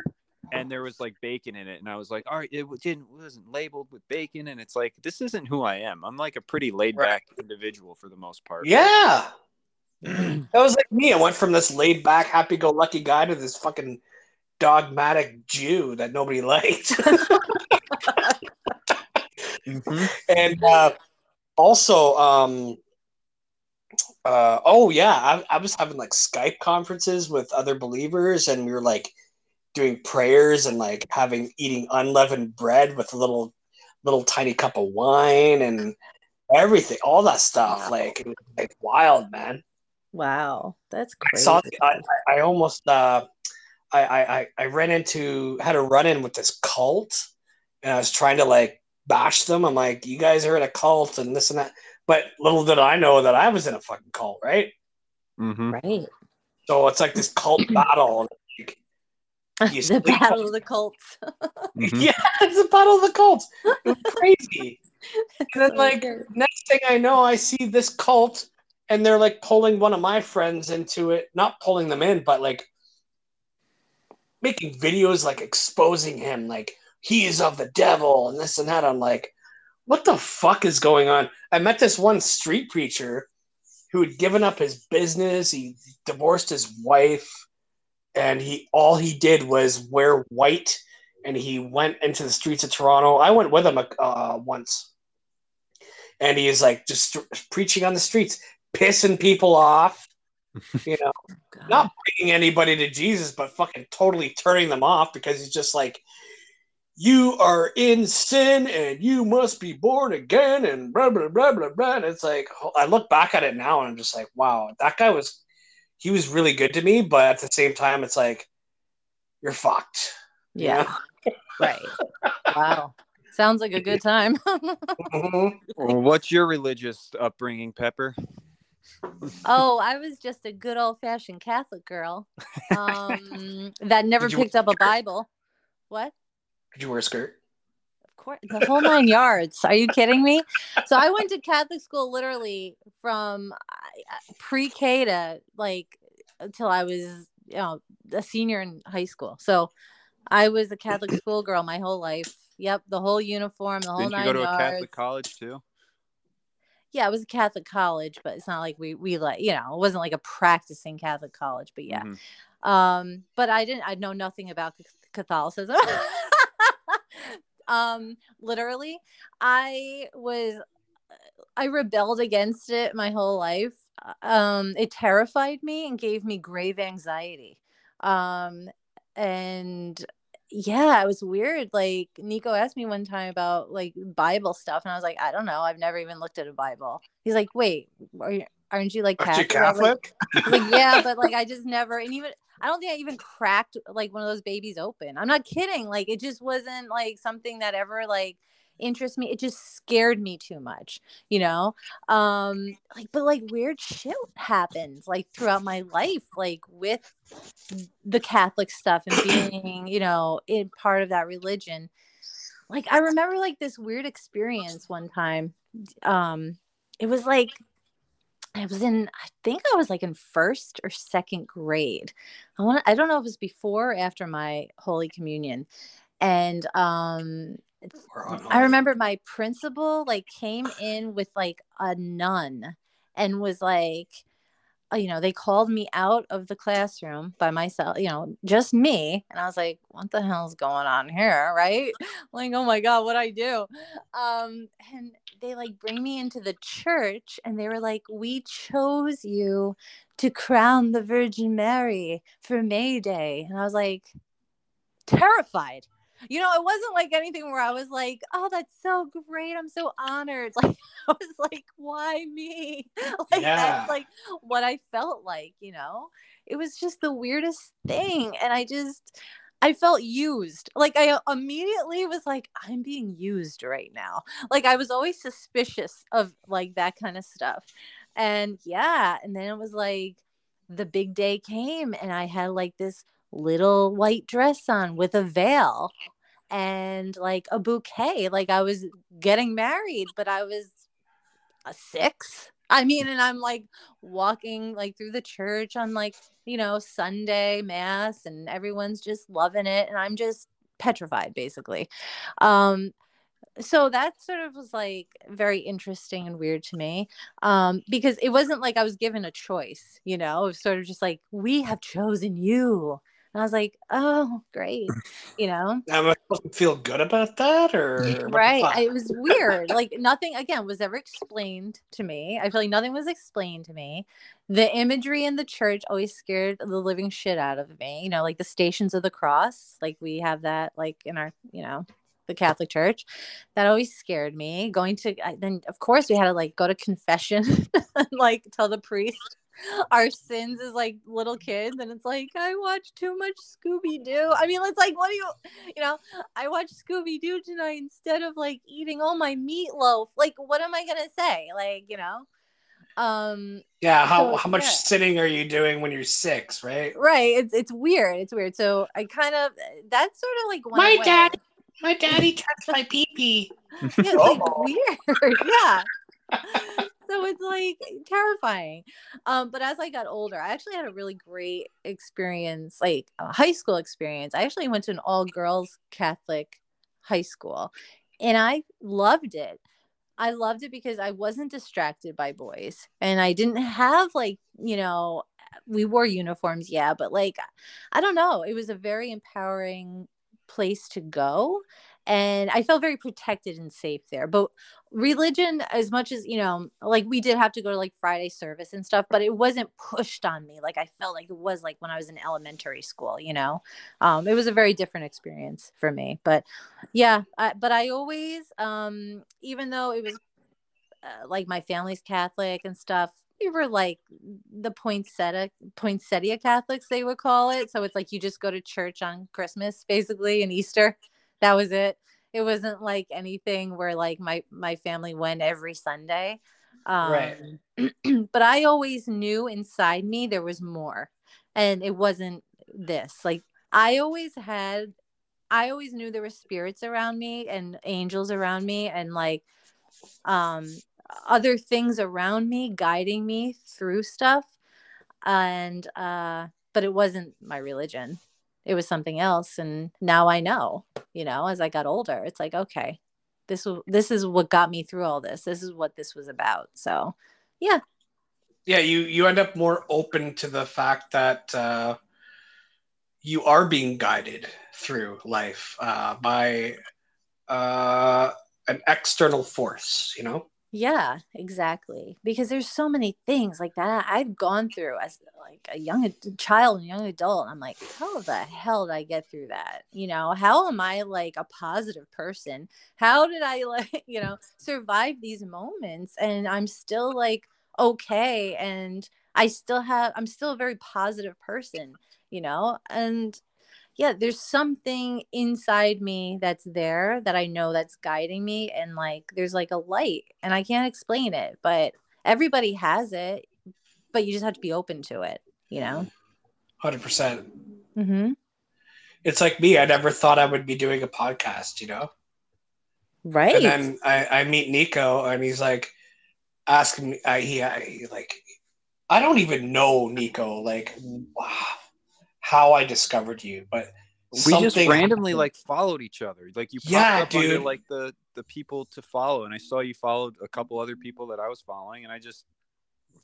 and there was like bacon in it, and I was like, "All right, it didn't wasn't labeled with bacon," and it's like this isn't who I am. I'm like a pretty laid back individual for the most part. Yeah. that was like me. I went from this laid back, happy go lucky guy to this fucking dogmatic Jew that nobody liked. Mhm. and uh, also, um, uh, oh, yeah, I, I was having like Skype conferences with other believers, and we were like doing prayers and like having eating unleavened bread with a little little tiny cup of wine and everything, all that stuff. Wow. Like, it was, like wild, man. wow. That's I crazy. saw. I, I I almost. Uh, I, I I- I ran into had a run in with this cult, and I was trying to like bash them. I'm like, you guys are in a cult and this and that. But little did I know that I was in a fucking cult, right? Mm-hmm. Right. So it's like this cult battle. Like, You the sleep- battle of the cults. Mm-hmm. Yeah, it's a battle of the cults. It crazy. and then like next thing I know, I see this cult, and they're like pulling one of my friends into it. Not pulling them in, but like making videos like exposing him, like he is of the devil and this and that. I'm like, what the fuck is going on? I met this one street preacher who had given up his business. He divorced his wife, and he all he did was wear white. And he went into the streets of Toronto. I went with him uh, once, and he is like just preaching on the streets, pissing people off. You know, God. not bringing anybody to Jesus, but fucking totally turning them off because he's just like, you are in sin and you must be born again and blah blah blah blah blah. And it's like I look back at it now and I'm just like, wow, that guy was he was really good to me, but at the same time, it's like you're fucked. you Yeah. know? Right. Wow. Sounds like a good time. Mhm. Well, what's your religious upbringing, Pepper? oh, I was just a good old fashioned Catholic girl um, that never picked up a Bible. What? Did you wear a skirt? Course, the whole nine yards. Are you kidding me? So I went to Catholic school literally from pre K to like until I was, you know, a senior in high school. So I was a Catholic schoolgirl my whole life. Yep, the whole uniform, the whole Didn't you nine go to yards. a Catholic college too? yeah, it was a Catholic college, but it's not like we we like you know it wasn't like a practicing Catholic college, but yeah. Mhm. Um, but I didn't. I know nothing about Catholicism. um, literally, I was I rebelled against it my whole life. Um, it terrified me and gave me grave anxiety. Um, and yeah, it was weird. Like Nico asked me one time about like Bible stuff, and I was like, I don't know. I've never even looked at a Bible. He's like, Wait, are you, aren't you like Aren't you Catholic? I was Catholic? Like, like, yeah, but like I just never, and even I don't think I even cracked like one of those babies open. I'm not kidding. Like it just wasn't like something that ever like interests me. It just scared me too much, you know. Um, like but like weird shit happens like throughout my life, like with the Catholic stuff and being, you know, in part of that religion. Like I remember like this weird experience one time. Um, it was like I was in, I think I was like in first or second grade. I want I don't know if it was before or after my Holy Communion. And um I remember my principal like came in with like a nun and was like, you know, they called me out of the classroom by myself, you know, just me. And I was like, what the hell's going on here? Right. Like, oh my God, what I do? Um, and they like bring me into the church and they were like, we chose you to crown the Virgin Mary for May Day. And I was like, terrified. You know, it wasn't like anything where I was like, "Oh, that's so great! I'm so honored." Like I was like, "Why me?" Like Yeah. that's like what I felt like. You know, it was just the weirdest thing, and I just I felt used. Like I immediately was like, "I'm being used right now." Like I was always suspicious of like that kind of stuff, and yeah, and then it was like the big day came, and I had like this little white dress on with a veil and like a bouquet. Like i was getting married but i was a six. I mean and i'm like walking like through the church on like you know sunday mass and everyone's just loving it and i'm just petrified basically. Um so that sort of was like very interesting and weird to me um because it wasn't like i was given a choice you know? It was sort of just like we have chosen you and i was like oh great you know? Am I supposed to feel good about that, or right? I- it was weird like nothing again was ever explained to me i feel like nothing was explained to me. The imagery in the church always scared the living shit out of me you know like the stations of the cross like we have that like in our you know the catholic church that always scared me. Going to I- then of course we had to like go to confession and like tell the priest our sins as like little kids and it's like i watch too much scooby-doo i mean it's like what do you you know I watched Scooby Doo tonight instead of like eating all my meatloaf. Like, what am I gonna say? Like, you know, um, yeah. How So, how much yeah. sitting are you doing when you're six? Right. right? It's it's weird. It's weird. So I kind of that's sort of like one My way. dad- My daddy touched my pee pee. Yeah, it's like Oh. weird. yeah. So it's like terrifying. Um, but as I got older, I actually had a really great experience, like a high school experience. I actually went to an all girls Catholic high school and I loved it. I loved it because I wasn't distracted by boys and I didn't have like, you know, we wore uniforms, yeah, but like, I don't know. It was a very empowering place to go. And I felt very protected and safe there. But religion, as much as, you know, like we did have to go to like Friday service and stuff, but it wasn't pushed on me. Like I felt like it was like when I was in elementary school, you know? Um, it was a very different experience for me. But yeah, I, but I always, um, even though it was uh, like my family's Catholic and stuff, we were like the poinsettia poinsettia Catholics they would call it. So it's like you just go to church on Christmas basically and Easter. That was it. It wasn't like anything where like my my family went every Sunday. Um, Right. but I always knew inside me there was more, and it wasn't this. Like I always had, I always knew there were spirits around me and angels around me, and like um other things around me guiding me through stuff and uh but it wasn't my religion it was something else and now i know you know as i got older it's like okay this this is what got me through all this this is what this was about so yeah Yeah, you you end up more open to the fact that uh, you are being guided through life uh, by uh, an external force. You know. Yeah, exactly. Because there's so many things like that I've gone through as like a young ad- child and young adult. I'm like, how the hell did I get through that? You know, how am I like a positive person? How did I like, you know, survive these moments and I'm still like okay and I still have I'm still a very positive person, you know? And yeah, there's something inside me that's there that I know that's guiding me and like there's like a light and I can't explain it, but everybody has it, but you just have to be open to it, you know? 100%. Mm-hmm. It's like me. I never thought I would be doing a podcast, you know? Right. And then I, I meet Nico and he's like asking me, I, he, I, he like, I don't even know Nico, like, wow how I discovered you, but we just randomly happened. like followed each other. Like you popped yeah, up dude. under like the the people to follow, and I saw you followed a couple other people that I was following, and I just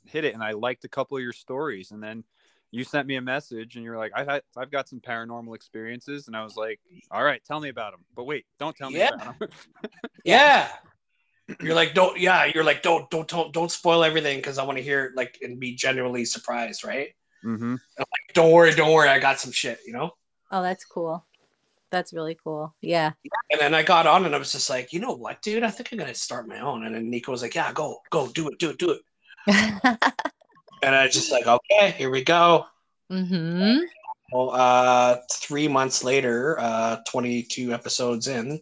hit it, and I liked a couple of your stories, and then you sent me a message, and you're like, I had I've got some paranormal experiences, and I was like, all right, tell me about them. But wait, don't tell me yeah. about them. yeah. You're like, don't, yeah, you're like, don't, don't, don't, don't spoil everything because I want to hear like, and be genuinely surprised, right? Mm-hmm. Like, don't worry, don't worry, I got some shit, you know. Oh, that's cool. That's really cool. Yeah. And then I got on and I was just like, you know what, dude? I think I'm gonna start my own. And then Nico was like, yeah, go, go, do it, do it, do it. and I just like, okay, here we go. mm-hmm. Well, uh, three months later, uh, 22 episodes in,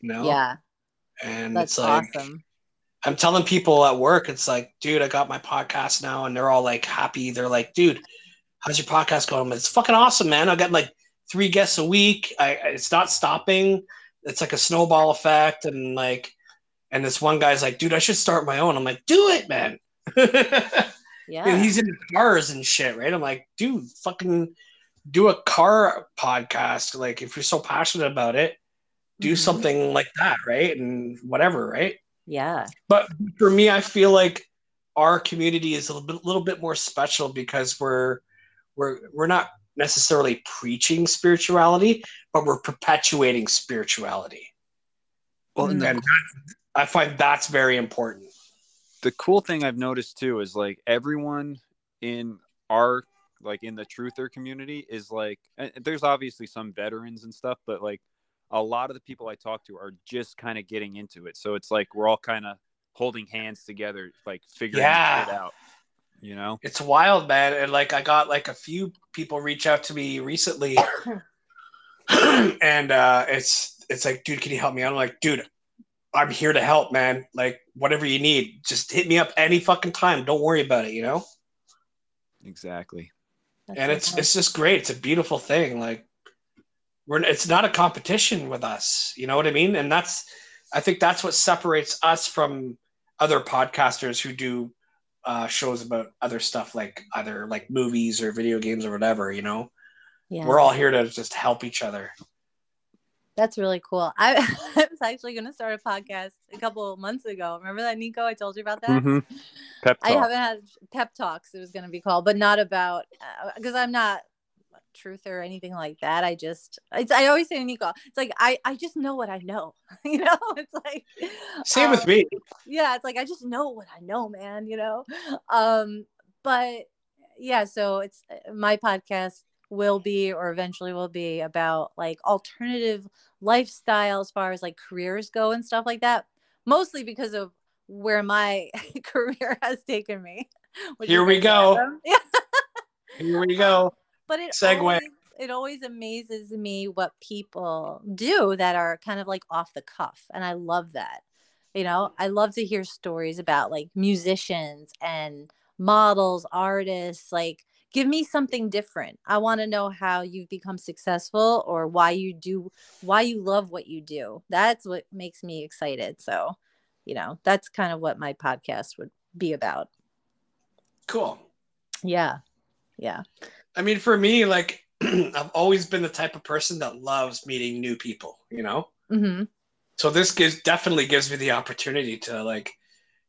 you know. Yeah. And That's it's like, awesome. I'm telling people at work, it's like, dude, I got my podcast now, and they're all like happy. They're like, dude, how's your podcast going? It's fucking awesome, man. I got like three guests a week. I it's not stopping. It's like a snowball effect, and like, and this one guy's like, dude, I should start my own. I'm like, do it, man. yeah. And he's in cars and shit, right? I'm like, dude, fucking do a car podcast. Like, if you're so passionate about it, do Mhm. something like that, right? And whatever, right? Yeah. But for me, I feel like our community is a little bit, little bit more special because we're we're we're not necessarily preaching spirituality, but we're perpetuating spirituality. Well, and And I find that's very important. the cool thing I've noticed too is like everyone in our like in the truther community is like and there's obviously some veterans and stuff, but like a lot of the people I talk to are just kind of getting into it. So it's like we're all kind of holding hands together, like figuring Yeah. it out. You know? It's wild, man. And like I got like a few people reach out to me recently, and uh, it's it's like, dude, can you help me? I'm like, dude, I'm here to help, man. Like whatever you need, just hit me up any fucking time. Don't worry about it, you know. Exactly. That's and so it's nice. it's just great. It's a beautiful thing. Like we're it's not a competition with us. You know what I mean? And that's I think that's what separates us from other podcasters who do uh, shows about other stuff like either like movies or video games or whatever. You know, yeah. we're all here to just help each other. That's really cool. I, I was actually going to start a podcast a couple of months ago. Remember that, Nico? I told you about that. Mm-hmm. Pep I haven't had pep talks. It was going to be called, but not about because I'm not truth or anything like that. I just it's, I always say to Nico, it's like I I just know what I know. you know, it's like Same with um, me. yeah it's like i just know what i know man you know um but yeah so it's my podcast will be or eventually will be about like alternative lifestyle as far as like careers go and stuff like that mostly because of where my career has taken me Here we go. yeah Here we go. But it Segue. always, it always amazes me what people do that are kind of like off the cuff and i love that. You know i love to hear stories about like musicians and models artists like give me something different. I want to know how you've become successful or why you do why you love what you do. That's what makes me excited so you know that's kind of what my podcast would be about. Cool. yeah yeah I mean, for me, like I've always been the type of person that loves meeting new people. You know. hmm so this gives definitely gives me the opportunity to like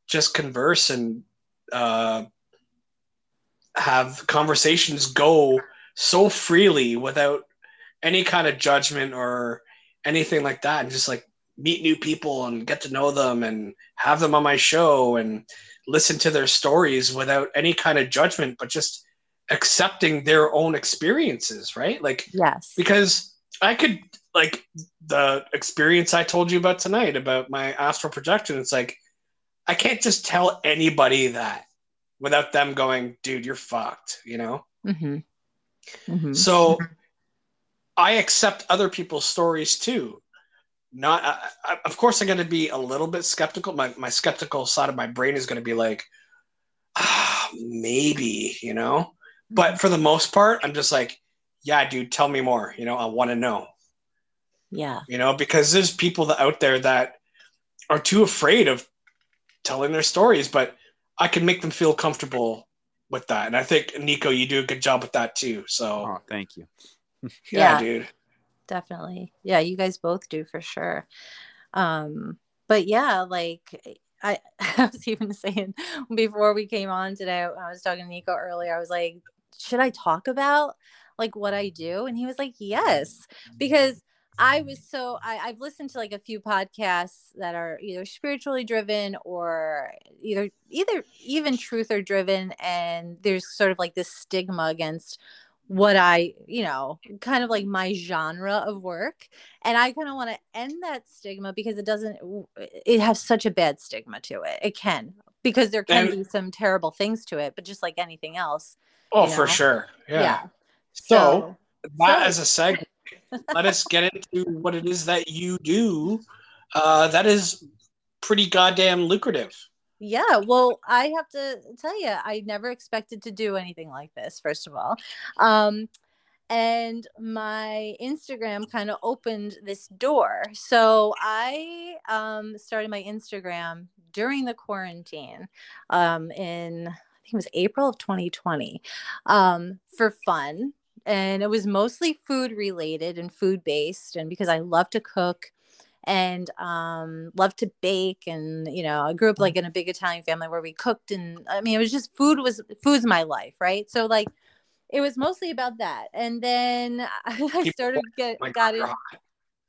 just converse and uh, have conversations go so freely without any kind of judgment or anything like that and just like meet new people and get to know them and have them on my show and listen to their stories without any kind of judgment, but just accepting their own experiences, right? Like, yes. because I could, like, the experience I told you about tonight about my astral projection, it's like, I can't just tell anybody that without them going, dude, you're fucked, you know? Mm-hmm. Mm-hmm. So I accept other people's stories too. Not, I, I, of course, I'm going to be a little bit skeptical. My, my skeptical side of my brain is going to be like, ah, maybe, you know? But for the most part, I'm just like, yeah, dude, tell me more. You know, I want to know. Yeah. You know, because there's people that out there that are too afraid of telling their stories, but I can make them feel comfortable with that. And I think Nico, you do a good job with that too. So Oh, thank you. yeah, Yeah. dude. definitely yeah you guys both do for sure um but yeah like I, I was even saying before we came on today i was talking to nico earlier i was like should i talk about like what i do and he was like yes because i was so I, i've listened to like a few podcasts that are either spiritually driven or either either even truth or driven and there's sort of like this stigma against what I, you know, kind of like my genre of work. And I kind of want to end that stigma because it doesn't, it has such a bad stigma to it. It can, because there can And- be some terrible things to it, but just like anything else. Oh, You for sure. Yeah. Yeah. So, that so- as a segue, let us get into what it is that you do. Uh, that is pretty goddamn lucrative. Yeah, well, I have to tell you, I never expected to do anything like this, first of all. Um, and my Instagram kind of opened this door. So I um, started my Instagram during the quarantine um, in, I think it was April of 2020 um, for fun. And it was mostly food related and food based. And because I love to cook and um love to bake and you know i grew up like in a big italian family where we cooked and i mean it was just food was food's my life right so like it was mostly about that and then i started get My got in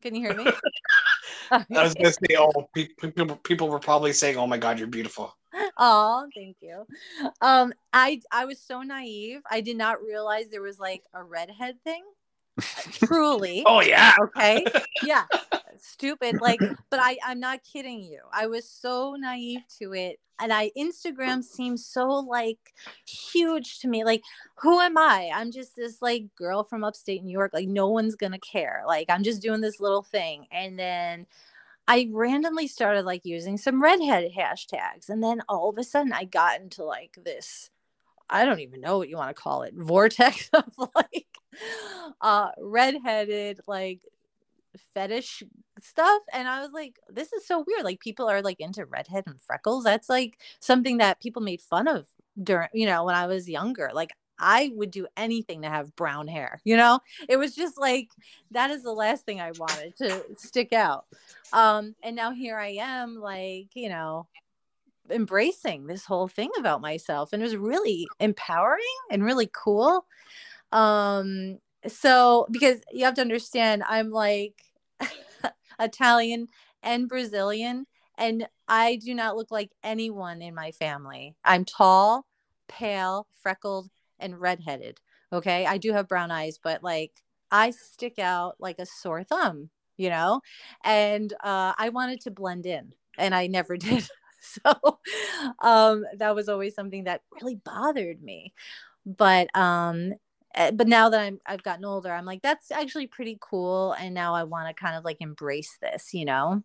can you hear me I was gonna say, oh, people, people were probably saying, "Oh my God, you're beautiful." Oh, thank you. Um, I I was so naive. I did not realize there was like a redhead thing. Truly. Oh yeah, okay yeah stupid like but i i'm not kidding you. I was so naive to it and i instagram seems so like huge to me like who am i? I'm just this like girl from upstate new york like no one's gonna care. Like i'm just doing this little thing and then i randomly started like using some redhead hashtags and then all of a sudden i got into like this I don't even know what you want to call it vortex of like uh redheaded like fetish stuff and I was like this is so weird. Like people are like into redhead and freckles. That's like something that people made fun of during you know when I was younger. Like I would do anything to have brown hair you know? It was just like that is the last thing I wanted to stick out. Um and now here I am like you know embracing this whole thing about myself and it was really empowering and really cool. Um so because you have to understand i'm like italian and brazilian and i do not look like anyone in my family. I'm tall pale freckled and redheaded okay? I do have brown eyes but like i stick out like a sore thumb you know? And uh, i wanted to blend in and i never did. So um that was always something that really bothered me. But um but now that I'm I've gotten older, I'm like that's actually pretty cool, and now I want to kind of like embrace this, you know?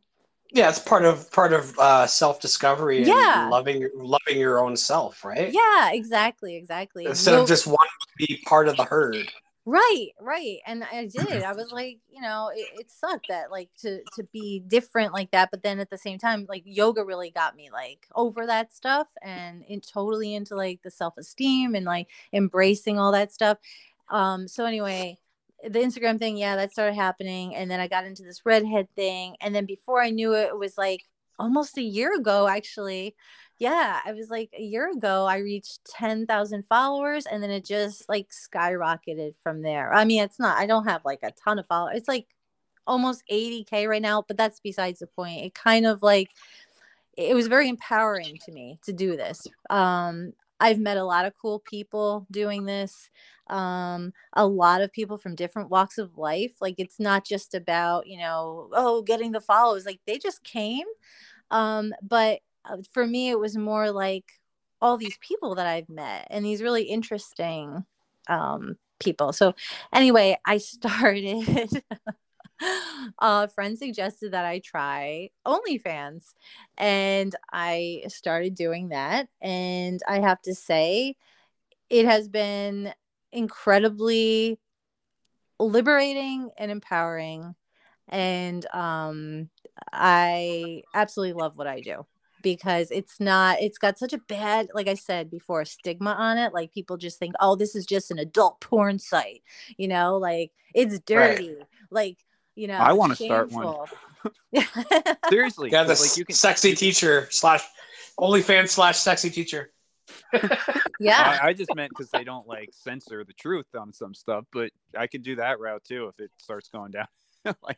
yeah. It's part of part of uh, self discovery Yeah. loving loving your own self, right? Yeah, exactly, exactly. Instead Yo- of just wanting to be part of the herd. Right, right, and I did. I was like, you know, it, it sucked that like to to be different like that, but then at the same time, like yoga really got me like over that stuff and in totally into like the self esteem and like embracing all that stuff. Um, so anyway, the Instagram thing, yeah, that started happening, and then I got into this redhead thing, and then before I knew it, it was like almost a year ago, actually. Yeah, I was like a year ago, I reached 10,000 followers, and then it just like skyrocketed from there. I mean, it's not, I don't have like a ton of followers, it's like almost 80k right now, but that's besides the point. It kind of like it was very empowering to me to do this. Um, I've met a lot of cool people doing this. Um, a lot of people from different walks of life. Like it's not just about, you know, oh, getting the follows. Like they just came. Um, but for me, it was more like all these people that I've met and these really interesting um, people. So anyway, I started a friend suggested that I try OnlyFans, and I started doing that. And I have to say, it has been incredibly liberating and empowering. And um, I absolutely love what I do because it's not it's got such a bad like i said before stigma on it like people just think oh this is just an adult porn site you know like it's dirty right. like you know i want to start one. seriously yeah the like you can sexy teacher slash onlyfans slash sexy teacher. Yeah. I, I, just meant because they don't like censor the truth on some stuff but i could do that route too if it starts going down like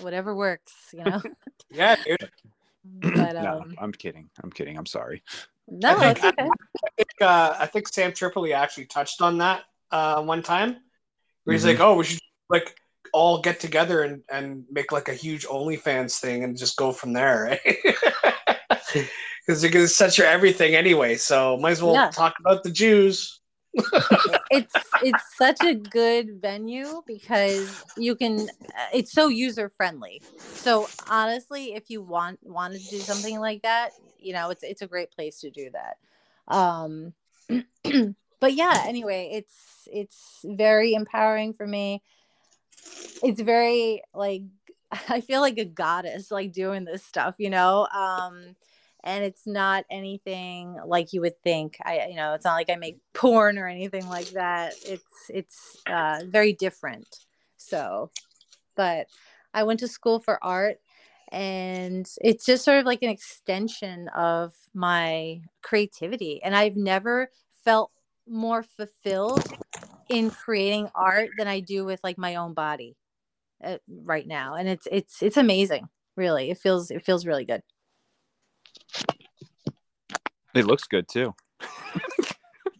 whatever works you know? Yeah dude but, um, no, I'm kidding. I'm kidding. I'm sorry. No, I think, okay. I think, uh, I think Sam Tripoli actually touched on that uh, one time, where he's Mhm. like, "Oh, we should like all get together and, and make like a huge OnlyFans thing and just go from there, right?" Because you're gonna censor everything anyway, so might as well Yeah. talk about the Jews. It's it's such a good venue because you can uh, it's so user friendly so honestly if you want wanted to do something like that you know it's it's a great place to do that. Um but yeah anyway it's it's very empowering for me. It's very like i feel like a goddess like doing this stuff you know? Um and it's not anything like you would think. I you know it's not like i make porn or anything like that. It's it's uh, very different. So but i went to school for art and it's just sort of like an extension of my creativity and i've never felt more fulfilled in creating art than i do with like my own body uh, right now and it's it's it's amazing really. It feels it feels really good It looks good too.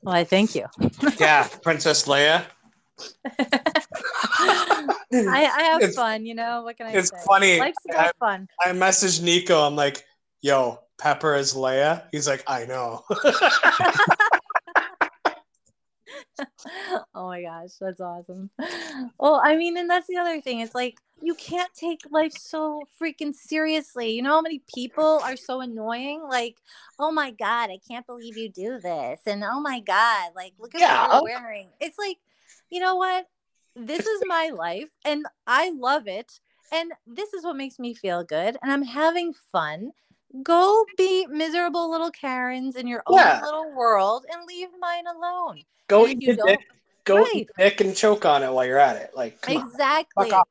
well i thank you yeah, Princess Leia. I, I have It's- fun, you know. What can I say? It's say? funny. Life's I, about fun. I messaged Nico. I'm like, "Yo, Pepper is Leia." He's like, "I know." oh my gosh, that's awesome. Well, I mean, and that's the other thing. It's like you can't take life so freaking seriously. You know how many people are so annoying? Like, oh my god, I can't believe you do this, and oh my god, like look at Yeah. what you're wearing. It's like, you know what? This is my life, and I love it, and this is what makes me feel good, and I'm having fun. Go be miserable little Karens in your own little world and leave mine alone. Go And eat dick. Go Right. eat dick and choke on it while you're at it. Like, on, Exactly. off.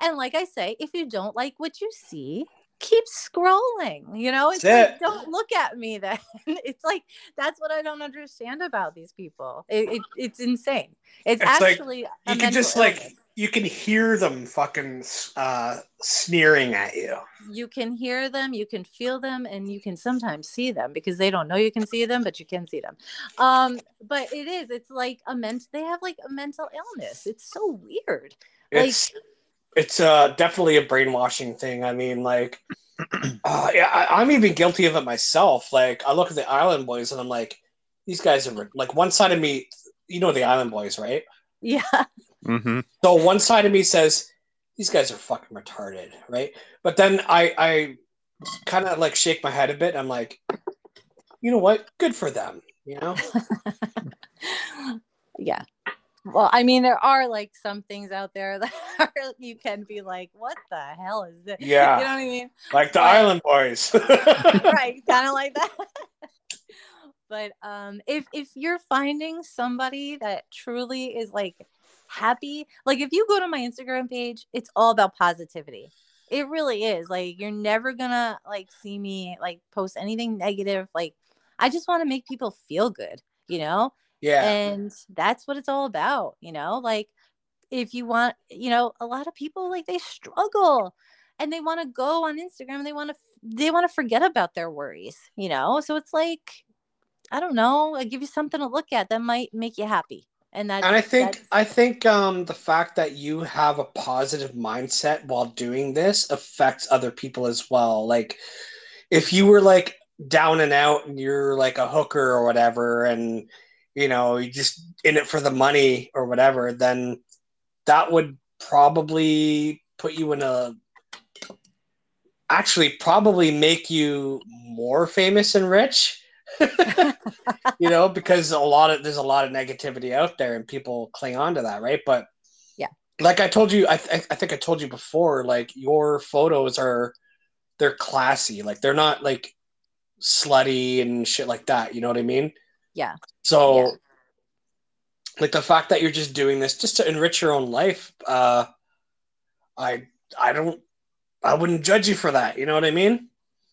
And like I say, if you don't like what you see, keep scrolling. You know, it's like, it. don't look at me then. it's like that's what I don't understand about these people. It, it, it's insane. It's, It's actually a You can just like illness. You can hear them fucking uh, sneering at you. you can hear them, you can feel them, and you can sometimes see them because they don't know you can see them, but you can see them. Um, but it is, it's like a ment they have like a mental illness. It's so weird. Like- It's it's uh, definitely a brainwashing thing. I mean, like, uh, yeah, I, I'm even guilty of it myself. Like, I look at the Island Boys and I'm like, these guys are like one side of me. You know the Island Boys, right? Yeah. Mm-hmm. So one side of me says these guys are fucking retarded, right? But then I I kind of like shake my head a bit. I'm like, you know what? Good for them. You know? yeah. Well, I mean, there are like some things out there that are, you can be like, what the hell is this? Yeah. You know what I mean? Like the Right. Island Boys. right. Kind of like that. but um, if if you're finding somebody that truly is like happy, like if you go to my Instagram page, it's all about positivity. It really is. Like you're never gonna like see me like post anything negative. Like I just want to make people feel good, you know? yeah. and that's what it's all about you know like if you want, you know, a lot of people like they struggle and they want to go on Instagram they want to they want to forget about their worries, you know? So it's like I don't know, I give you something to look at that might make you happy. And that and I think I think um the fact that you have a positive mindset while doing this affects other people as well. Like if you were like down and out and you're like a hooker or whatever and you know, you just in it for the money or whatever, then that would probably put you in a actually probably make you more famous and rich you know because a lot of there's a lot of negativity out there and people cling on to that right? But yeah. like i told you i, th- I think i told you before like your photos are they're classy. Like they're not like slutty and shit like that. You know what i mean? Yeah. So Yeah. like the fact that you're just doing this just to enrich your own life uh i i don't i wouldn't judge you for that. You know what i mean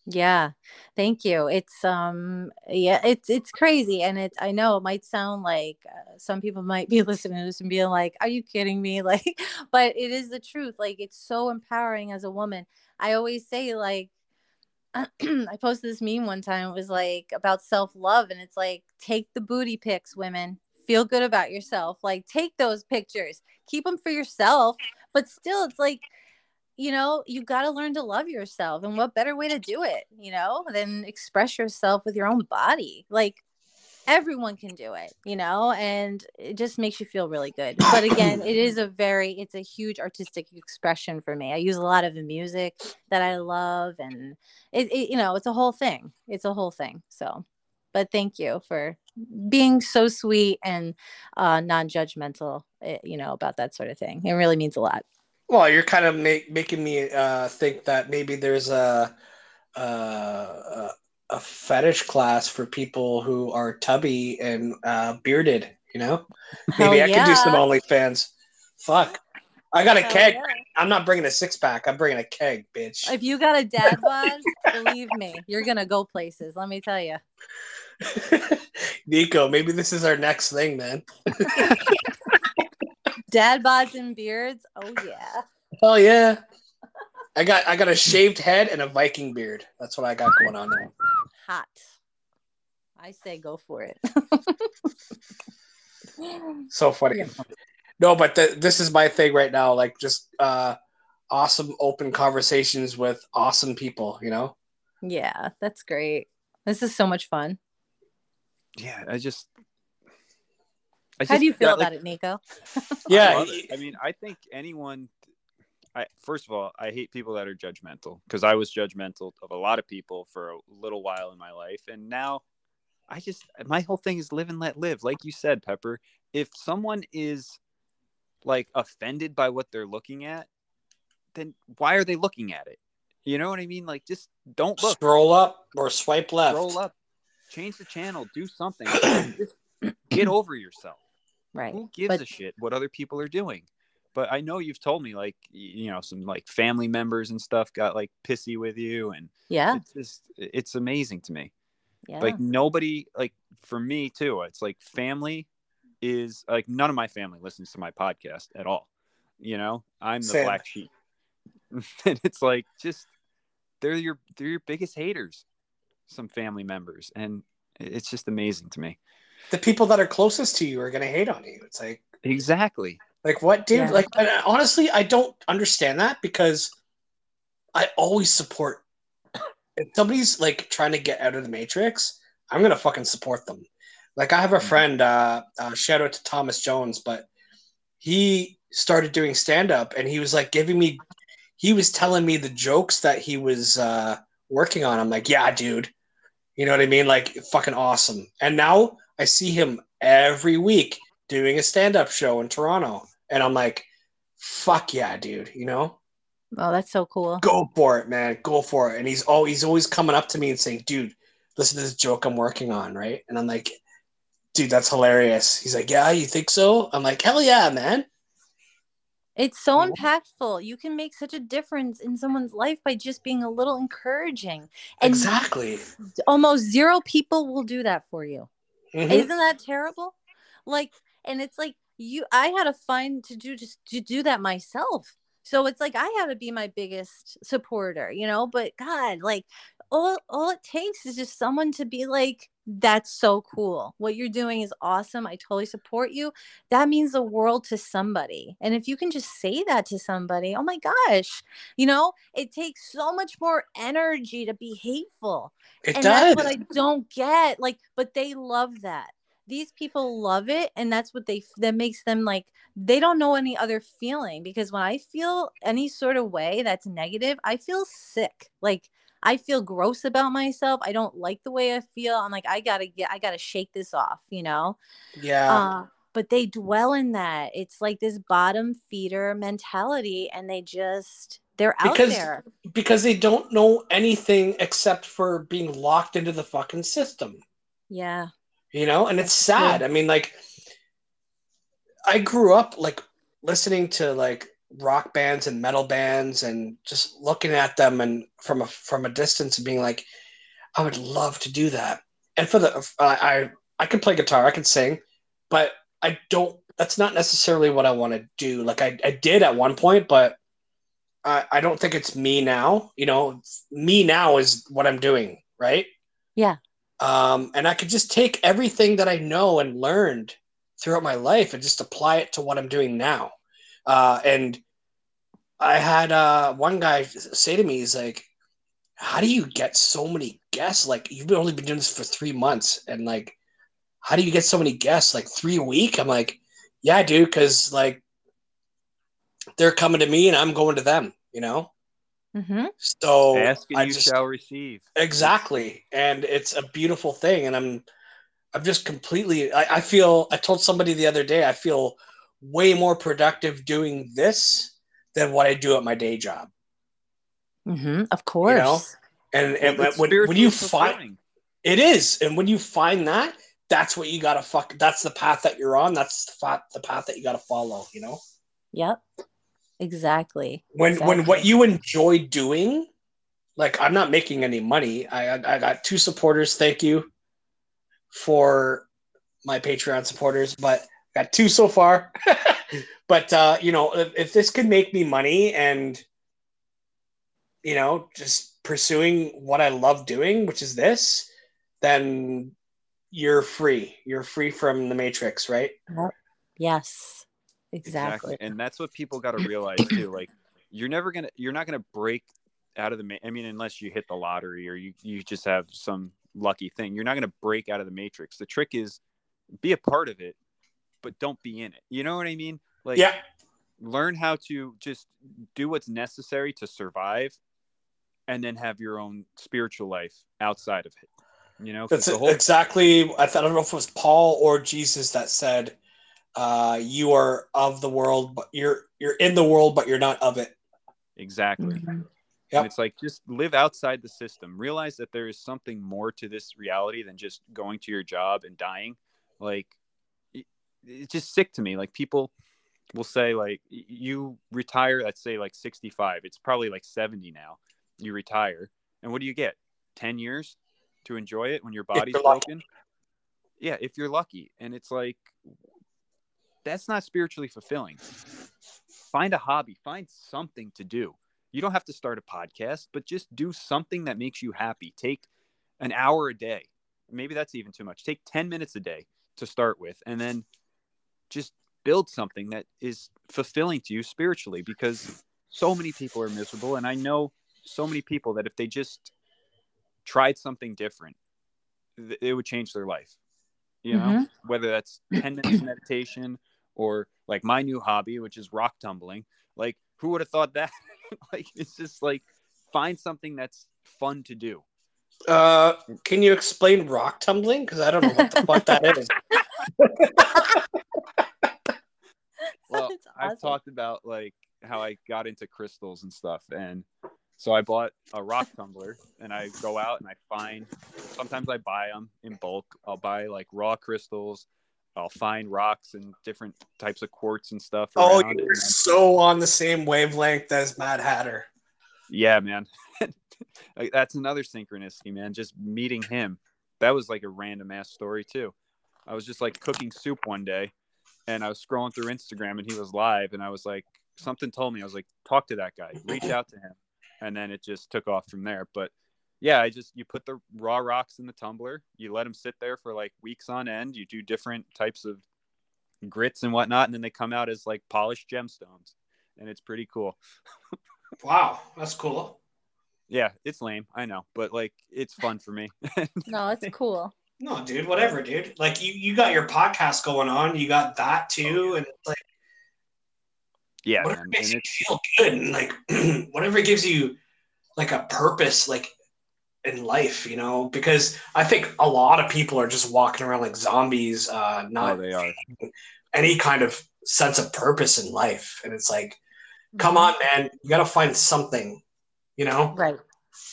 Yeah, thank you. It's um yeah, it's it's crazy and it I know it might sound like uh, some people might be listening to this and being like, "Are you kidding me?" like but it is the truth. Like it's so empowering as a woman. I always say like I posted this meme one time it was like about self-love and it's like take the booty pics women. Feel good about yourself. Like take those pictures. Keep them for yourself, but still it's like you know, you got to learn to love yourself. And what better way to do it, you know, than express yourself with your own body? Like everyone can do it, you know, and it just makes you feel really good. But again, it is a very, it's a huge artistic expression for me. I use a lot of the music that I love, and it, it you know, it's a whole thing. It's a whole thing. So, but thank you for being so sweet and uh, non-judgmental, eh, you know, about that sort of thing. It really means a lot. Well, you're kind of make, making me uh, think that maybe there's a, a a fetish class for people who are tubby and uh, bearded. You know, maybe Hell I could do some yeah. OnlyFans. Fuck, I got a Hell keg. yeah. I'm not bringing a six pack. I'm bringing a keg, bitch. If you got a dad bod, believe me, you're gonna go places. Let me tell you. Nico, maybe this is our next thing, man. Dad bods and beards. Oh yeah. Oh yeah. I got I got a shaved head and a Viking beard. That's what I got going on now. Hot. I say go for it. So funny. No, but th- this is my thing right now. Like just uh, awesome open conversations with awesome people. You know. yeah, that's great. This is so much fun. Yeah, I just. I How do you feel like, about it, Nico? Yeah, I, it. I mean, I think anyone. I first of all, I hate people that are judgmental because I was judgmental of a lot of people for a little while in my life, and now I just my whole thing is live and let live. Like you said, Pepper, if someone is like offended by what they're looking at, then why are they looking at it? You know what I mean? Like, just don't look. Scroll up or swipe left. Scroll up, change the channel, do something. just get over yourself. Right. Who gives But- a shit what other people are doing? But I know you've told me like you know some like family members and stuff got like pissy with you, and Yeah. it's just it's amazing to me. Yeah. Like nobody like for me too. It's like family is like none of my family listens to my podcast at all. You know, I'm the Same. black sheep, and it's like just they're your they're your biggest haters. Some family members, and it's just amazing to me. The people that are closest to you are gonna hate on you. It's like Exactly. Like what, dude? Yeah. Like and honestly, I don't understand that because I always support. If somebody's like trying to get out of the matrix, I'm gonna fucking support them. Like I have a friend. Uh, uh, shout out to Thomas Jones, but he started doing stand up, and he was like giving me. He was telling me the jokes that he was uh, working on. I'm like, yeah, dude. You know what I mean? Like fucking awesome. And now I see him every week doing a stand-up show in Toronto, and I'm like, "Fuck yeah, dude!" You know, oh, that's so cool. go for it, man, go for it. And he's always he's always coming up to me and saying, "Dude, listen to this joke I'm working on, right?" And I'm like, "Dude, that's hilarious." He's like, "Yeah, you think so?" I'm like, "Hell yeah, man!" It's so impactful. You can make such a difference in someone's life by just being a little encouraging. And exactly. almost zero people will do that for you. Mhm. Isn't that terrible? Like, and it's like you I had to find to do just to do that myself. So it's like I had to be my biggest supporter, you know, but God, like all all it takes is just someone to be like that's so cool. What you're doing is awesome. I totally support you. That means the world to somebody. And if you can just say that to somebody, oh my gosh, you know, it takes so much more energy to be hateful. It and does. that's what I don't get. Like, but they love that. These people love it, and that's what they that makes them like they don't know any other feeling because when I feel any sort of way that's negative, I feel sick. Like I feel gross about myself. I don't like the way I feel. I'm like, I gotta get, I gotta shake this off, you know? yeah. Uh, but they dwell in that. It's like this bottom feeder mentality, and they just, they're out Because- there. because they don't know anything except for being locked into the fucking system. Yeah. you know and it's sad i mean like i grew up like listening to like rock bands and metal bands and just looking at them and from a from a distance and being like i would love to do that and for the i i, I can play guitar i can sing but i don't that's not necessarily what i want to do like i, I did at one point but I, I don't think it's me now you know me now is what i'm doing right Yeah. um, and I could just take everything that I know and learned throughout my life and just apply it to what I'm doing now. Uh, and I had uh, one guy say to me, he's like, "How do you get so many guests? Like you've only been doing this for three months, and like, how do you get so many guests? Like three a week?" I'm like, "Yeah, dude, because like they're coming to me and I'm going to them, you know." Mm-hmm. So Ask and I you just- shall receive. Exactly. And it's a beautiful thing. And I'm I'm just completely I, I feel I told somebody the other day, I feel way more productive doing this than what I do at my day job. Mm-hmm. Of course. And, and Well, it's when, when you find it is, and when you find that, that's what you gotta fuck that's the path that you're on. That's the path the path that you gotta follow, you know? Yep. Exactly. when when what you enjoy doing like i'm not making any money i i I got two supporters thank you for my patreon supporters but got two so far but uh you know if, if this could make me money and you know just pursuing what i love doing which is this then you're free you're free from the matrix right Yes. Exactly. And that's what people got to realize too. Like you're never gonna, you're not gonna break out of the. Ma- I mean, unless you hit the lottery or you you just have some lucky thing, you're not gonna break out of the matrix. The trick is be a part of it, but don't be in it. You know what I mean? Like yeah learn how to just do what's necessary to survive, and then have your own spiritual life outside of it. You know, That's whole exactly. I, th- I don't know if it was Paul or Jesus that said, uh, "You are of the world, but you're you're in the world, but you're not of it." exactly. Mhm. Yep. And it's like just live outside the system. Realize that there is something more to this reality than just going to your job and dying. Like it- it's just sick to me. Like people will say like you retire let's say like 65. It's probably like 70 now. You retire. And what do you get? 10 years to enjoy it when your body's broken? Yeah, if you're lucky. And it's like that's not spiritually fulfilling. Find a hobby, find something to do. You don't have to start a podcast, but just do something that makes you happy. Take an hour a day. Maybe that's even too much. Take 10 minutes a day to start with, and then just build something that is fulfilling to you spiritually because so many people are miserable. And I know so many people that if they just tried something different, th- it would change their life. You know, whether that's 10 minutes meditation or like my new hobby, which is rock tumbling. Like, who would have thought that? like, it's just like find something that's fun to do. Uh, can you explain rock tumbling? Because I don't know what the fuck that is. Well, That's I've talked about like how I got into crystals and stuff, and so I bought a rock tumbler, and I go out and I find. Sometimes I buy them in bulk. I'll buy like raw crystals. I'll find rocks and different types of quartz and stuff. Oh, you're and then- so on the same wavelength as Mad Hatter. Yeah, man. like, that's another synchronicity, man. Just meeting him. That was like a random ass story too. I was just like cooking soup one day and I was scrolling through Instagram and he was live and I was like something told me I was like talk to that guy reach out to him and then it just took off from there but yeah I just you put the raw rocks in the tumbler you let them sit there for like weeks on end you do different types of grits and whatnot and then they come out as like polished gemstones and it's pretty cool Wow, that's cool. yeah it's lame I know but like it's fun for me No, it's cool. No, dude, whatever, dude. Like you, you got your podcast going on. You got that too, and it's like yeah whatever man, makes and you it's feel good, and like whatever gives you like a purpose, like in life, you know. Because I think a lot of people are just walking around like zombies, uh, oh not they are any kind of sense of purpose in life. And it's like, come on, man, you got to find something, you know. Right.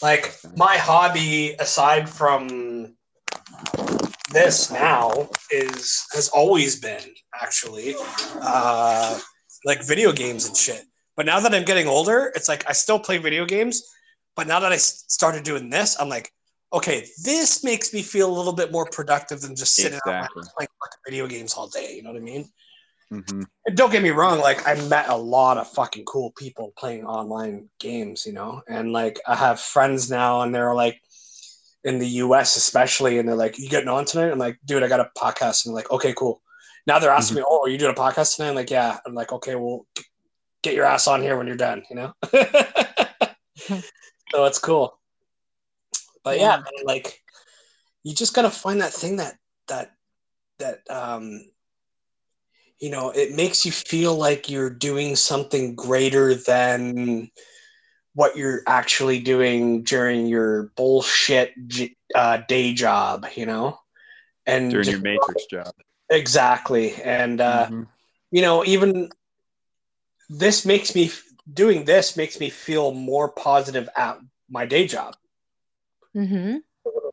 Like my hobby, aside from this now, is has always been actually uh, like video games and shit. But now that I'm getting older, it's like I still play video games. But now that I started doing this, I'm like, okay, this makes me feel a little bit more productive than just sitting around Exactly. playing fucking video games all day. You know what I mean? hmm And don't get me wrong, like I met a lot of fucking cool people playing online games, you know, and like I have friends now, and they're like in the U.S. especially, and they're like, "You getting on tonight?" I'm like, "Dude, I got a podcast." And I'm like, "Okay, cool." Now they're asking me, "Oh, are you doing a podcast tonight?" I'm like, "Yeah." I'm like, "Okay, well, get your ass on here when you're done," you know. so it's cool, but yeah, Yeah. man, like you just gotta find that thing that that that um you know it makes you feel like you're doing something greater than what you're actually doing during your bullshit uh, day job you know? And during your matrix job. Exactly. And uh Mhm. you know even this makes me doing this makes me feel more positive at my day job. Mm-hmm.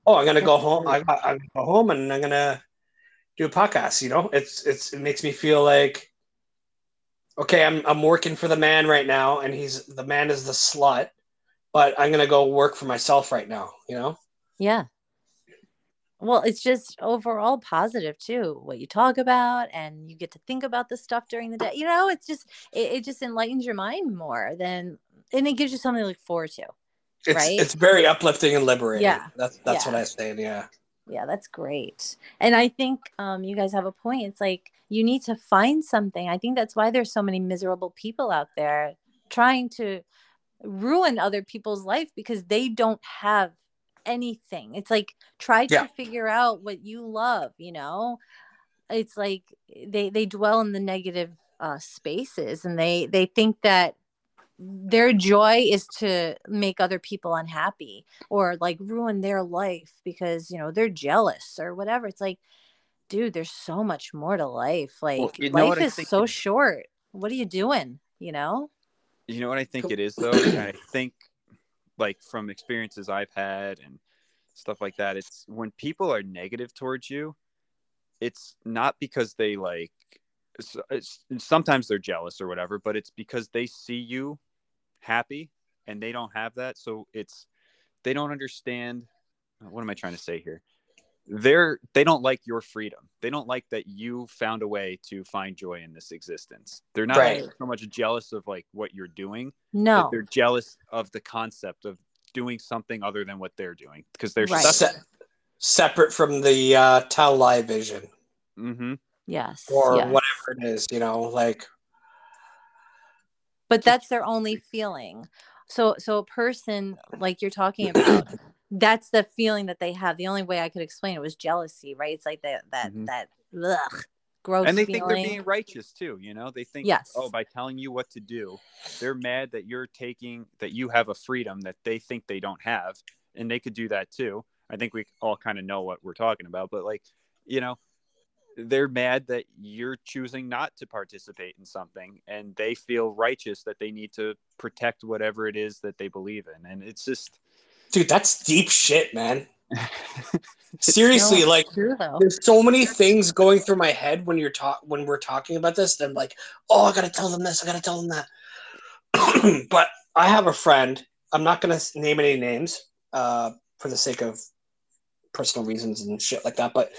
oh i'm gonna go home. I, I, i'm gonna go home and i'm gonna do a podcast you know? It's it's it makes me feel like okay i'm i'm working for the man right now and he's the man is the slut but i'm gonna go work for myself right now you know Yeah. Well, it's just overall positive too. What you talk about, and you get to think about this stuff during the day. You know, it's just it, it just enlightens your mind more than, and it gives you something to look forward to. it's Right? it's very uplifting and liberating Yeah. that's that's Yeah. what i say yeah Yeah, that's great. And I think um, you guys have a point. It's like you need to find something. I think that's why there's so many miserable people out there trying to ruin other people's life because they don't have anything. It's like try Yeah. to figure out what you love, you know? It's like they they dwell in the negative uh spaces and they they think that their joy is to make other people unhappy or like ruin their life because you know they're jealous or whatever it's like dude there's so much more to life like you know life is so short what are you doing you know You know what I think it is though? I think like from experiences I've had and stuff like that, it's when people are negative towards you, it's not because they like it's, it's, sometimes they're jealous or whatever, but it's because they see you happy and they don't have that. So it's they don't understand what am I trying to say here? They're they don't like your freedom. They don't like that you found a way to find joy in this existence. They're not Right. so much jealous of like what you're doing, but no they're jealous of the concept of doing something other than what they're doing because they're Right. Se- separate from the uh tell lie vision hmm yes or yes. whatever it is you know like but that's their only feeling so so a person like you're talking about that's the feeling that they have the only way i could explain it was jealousy right it's like that that Mhm. that ugh, gross And they think they're being righteous too. You know, they think, Yes. oh, by telling you what to do, they're mad that you're taking that you have a freedom that they think they don't have, and they could do that too. I think we all kind of know what we're talking about, but like, you know, they're mad that you're choosing not to participate in something, and they feel righteous that they need to protect whatever it is that they believe in, and it's just. Dude that's deep shit man seriously No, it's like true there's so many things going through my head when you're talk when we're talking about this that I'm like, oh, I gotta tell them this, I gotta tell them that. but I have a friend. I'm not gonna name any names uh, for the sake of personal reasons and shit like that. But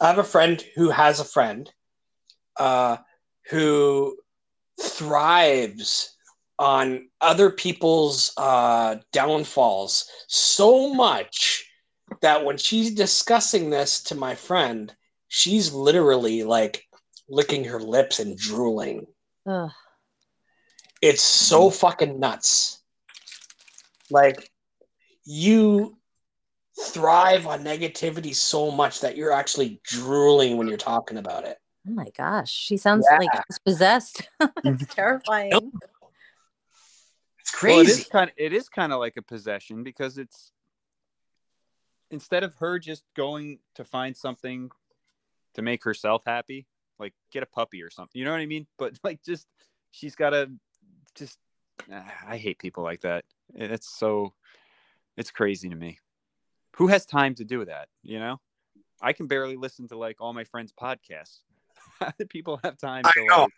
I have a friend who has a friend uh, who thrives on other people's uh, downfalls so much that when she's discussing this to my friend, she's literally like licking her lips and drooling. Ugh. It's so fucking nuts. Like you thrive on negativity so much that you're actually drooling when you're talking about it. Oh my gosh, she sounds Yeah. like she's possessed. it's terrifying. Nope. It's Well, it crazy. is kind of it is kind of like a possession because it's instead of her just going to find something to make herself happy, like get a puppy or something. You know what I mean? But like just she's got to just ah, I hate people like that. It's so it's crazy to me. Who has time to do that, you know? I can barely listen to like all my friends' podcasts. How do people have time I to know. like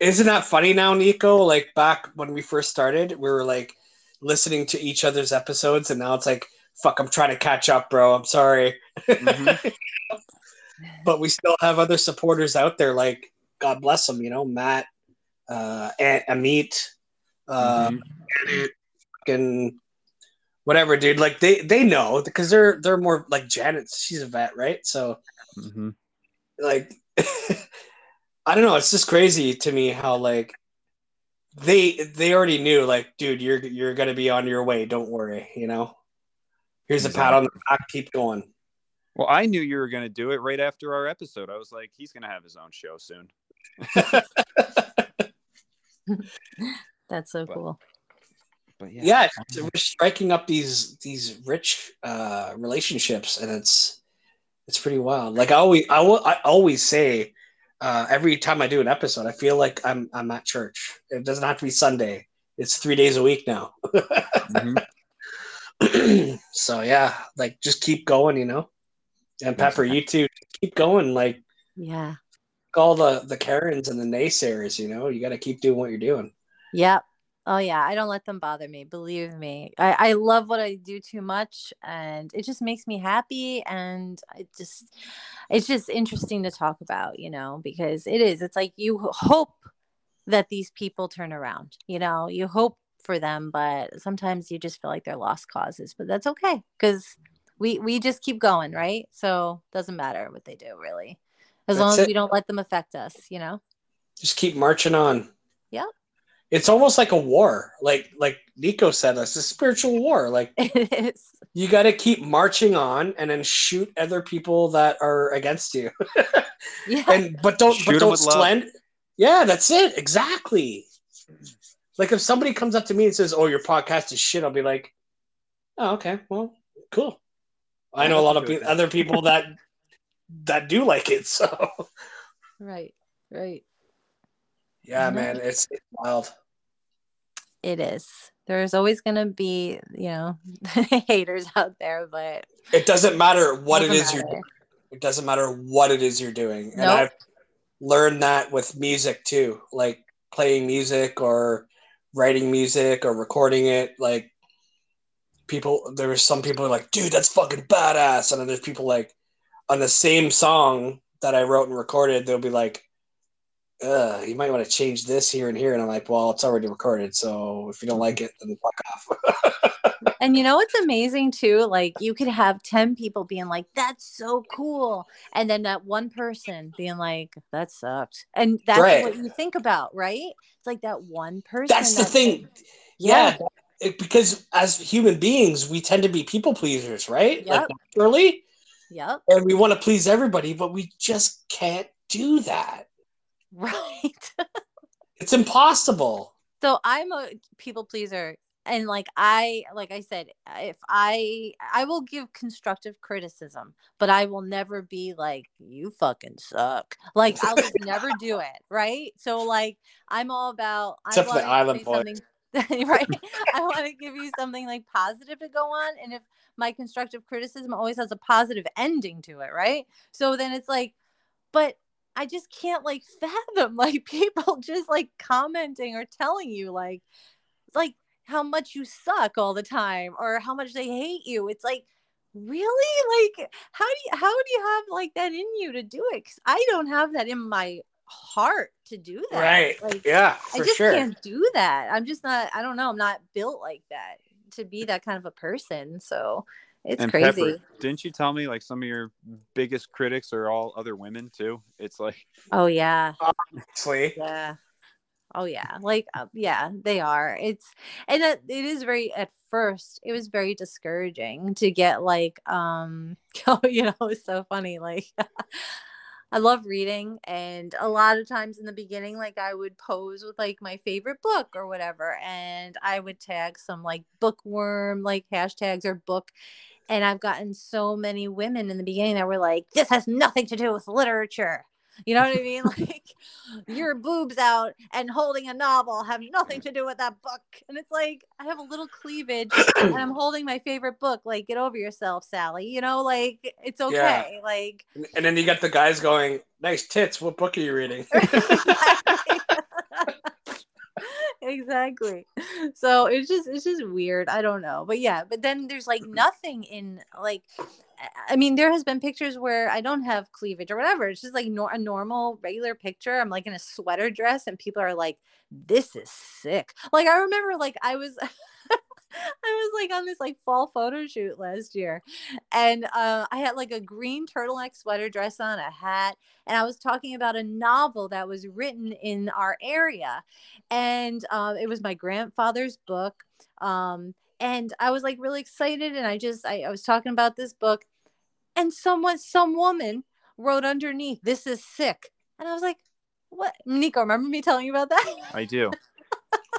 Isn't that funny now, Nico? Like back when we first started, we were like listening to each other's episodes, and now it's like, fuck, I'm trying to catch up, bro. I'm sorry. Mhm. but we still have other supporters out there, like God bless them, you know, Matt, uh, and Amit, uh, Mhm. Janet, fucking whatever, dude. Like they they know because they're they're more like Janet. She's a vet, right? So Mhm. like I don't know, it's just crazy to me how like they they already knew like dude you're you're gonna be on your way don't worry you know here's a pat on the back keep going Well, I knew you were going to do it right after our episode. I was like, he's going to have his own show soon. That's so But- cool. But yeah, yeah we're striking up these these rich uh relationships and it's it's pretty wild like i always i, will, I always say uh every time i do an episode i feel like i'm i'm at church. It doesn't have to be sunday. It's three days a week now. Mhm. so yeah like just keep going you know? And pepper you too. Keep going like Yeah. all the the karens and the naysayers you know? You got to keep doing what you're doing. Yep. Oh yeah, I don't let them bother me. Believe me, I, I love what I do too much, and it just makes me happy. And it just, it's just interesting to talk about, you know, because it is. It's like you hope that these people turn around. You know, you hope for them, but sometimes you just feel like they're lost causes. But that's okay because we we just keep going, right? So doesn't matter what they do, really, as long as it. we don't let them affect us. You know. just keep marching on Yep. It's almost like a war like like nico said it's a spiritual war like It is. you got to keep marching on and then shoot other people that are against you Yeah. and but don't Shoot but 'em don't with love. slend yeah that's it exactly like if somebody comes up to me and says oh your podcast is shit i'll be like oh okay well cool i know a lot of pe- other people that that do like it so Right. Right. Yeah man it's, it's wild It is. There's always going to be, you know, haters out there, but it doesn't matter what it doesn't is you're matter. It doesn't matter what it is you're doing. And I've learned that with music too, like playing music or writing music or recording it. Like people, there were some people like, dude, that's fucking badass. And then there's people like on the same song that I wrote and recorded, they'll be like, uh, you might want to change this here and here. And I'm like, well, it's already recorded. So if you don't like it, then fuck off. And you know what's amazing too? Like you could have 10 people being like, that's so cool. And then that one person being like, that sucked. And that's Right. what you think about, right? It's like that one person. That's the thing. Yeah. yeah, it- because as human beings we tend to be people pleasers right like Yep. naturally Yep. and we want to please everybody but we just can't do that Right. it's impossible. So i'm a people pleaser and like i like i said if i i will give constructive criticism but i will never be like you fucking suck. Like i'll just never do it right? So like i'm all about Except for the Island Boy. something- right? I want to give you something like positive to go on and if my constructive criticism always has a positive ending to it right? So then it's like but I just can't like fathom like people just like commenting or telling you like like how much you suck all the time or how much they hate you. It's like really like how do you how do you have like that in you to do it? Cuz I don't have that in my heart to do that. Right. Like, yeah, I just sure. can't do that. I'm just not. I don't know. I'm not built like that to be that kind of a person. So it's and crazy. Pepper, didn't you tell me like some of your biggest critics are all other women too? It's like Oh yeah. Honestly. Yeah. Oh yeah. Like uh, yeah, they are. It's and it, it is very at first it was very discouraging to get like um oh, you know, it's so funny like I love reading and a lot of times in the beginning like I would pose with like my favorite book or whatever and I would tag some like bookworm like hashtags or book and I've gotten so many women in the beginning that were like this has nothing to do with literature you know what I mean? Like your boobs out and holding a novel have nothing to do with that book. And it's like I have a little cleavage and I'm holding my favorite book. Like, get over yourself, Sally. You know, like it's okay. Like And then you got the guys going, "Nice tits. What book are you reading?" exactly. So it's just it's just weird. I don't know. But yeah, but then there's like mm-hmm. nothing in like I mean, there has been pictures where I don't have cleavage or whatever. It's just like nor- a normal, regular picture. I'm like in a sweater dress, and people are like, "This is sick." Like I remember, like I was, I was like on this like fall photo shoot last year, and uh, I had like a green turtleneck sweater dress on, a hat, and I was talking about a novel that was written in our area, and um, it was my grandfather's book. Um, and I was like really excited and I just I, I was talking about this book and someone some woman wrote underneath this is sick and I was like what Nico remember me telling you about that I do.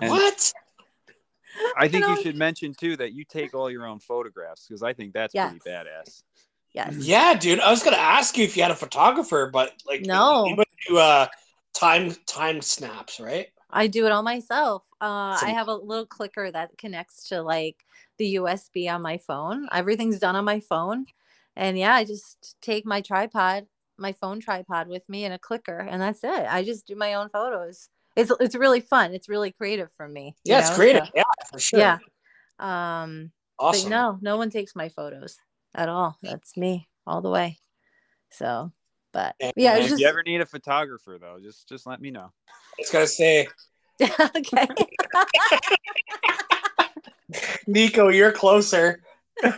And what? I think you should mention too that you take all your own photographs because I think that's pretty badass. yes Yeah, dude. I was gonna ask you if you had a photographer, but like, No. you would do uh time time snaps, right? I do it all myself uh, So- I have a little clicker that connects to like the USB on my phone everything's done on my phone and yeah I just take my tripod my phone tripod with me and a clicker and that's it I just do my own photos it's it's really fun it's really creative for me you Yeah, it's creative. so- Yeah, for sure. yeah um awesome. but no no one takes my photos at all that's me all the way so but And- yeah and if just you ever need a photographer though, just just let me know. I was gonna say, okay Nico, you're closer. oh,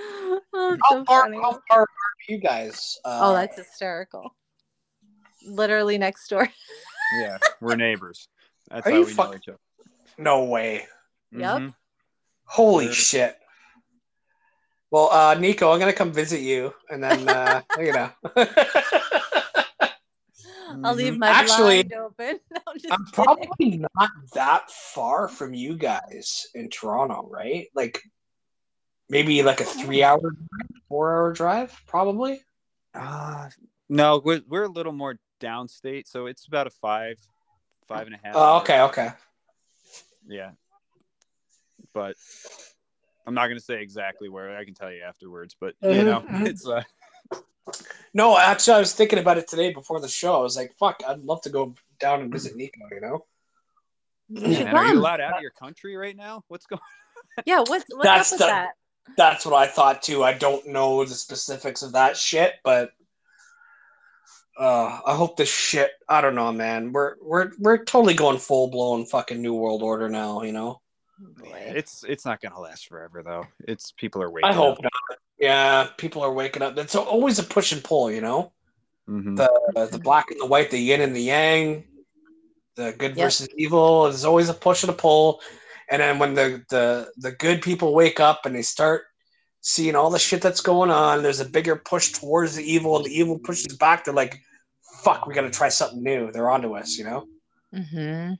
it's how, so far, how far are you guys? Uh, oh that's hysterical literally next door Yeah, we're neighbors. That's Are how you we know each other. no way. Yep. Mhm. Holy Sure. shit. Well, uh, Nico, I'm gonna come visit you, and then uh, you know. i'll leave Mhm. my Actually, blind open no, I'm I'm probably not that far from you guys in Toronto, right? Like maybe like a three hour, four hour drive, probably. Uh, no, we're we're a little more downstate, so it's about a five, five and a half. Oh, hour- okay, okay. Yeah, but I'm not gonna say exactly where. I can tell you afterwards, but you Mhm, know, mhm. it's uh, No, actually, I was thinking about it today before the show. I was like, "Fuck, I'd love to go down and visit Nico." You know, You should man, are you allowed out of your country right now? What's going? on? yeah what's what's That's up with the- that that's what I thought too. I don't know the specifics of that shit, but uh, I hope this shit. I don't know, man. We're we're we're totally going full blown fucking new world order now. You know. Boy. It's it's not gonna last forever though. It's people are waking. I hope not. Yeah, people are waking up. It's always a push and pull, you know. hmm The the black and the white, the yin and the yang, the good Yeah. versus evil. There's always a push and a pull. And then when the the the good people wake up and they start seeing all the shit that's going on, there's a bigger push towards the evil, and the evil pushes back. They're like, "Fuck, we got to try something new." They're onto us, you know. mm-hmm.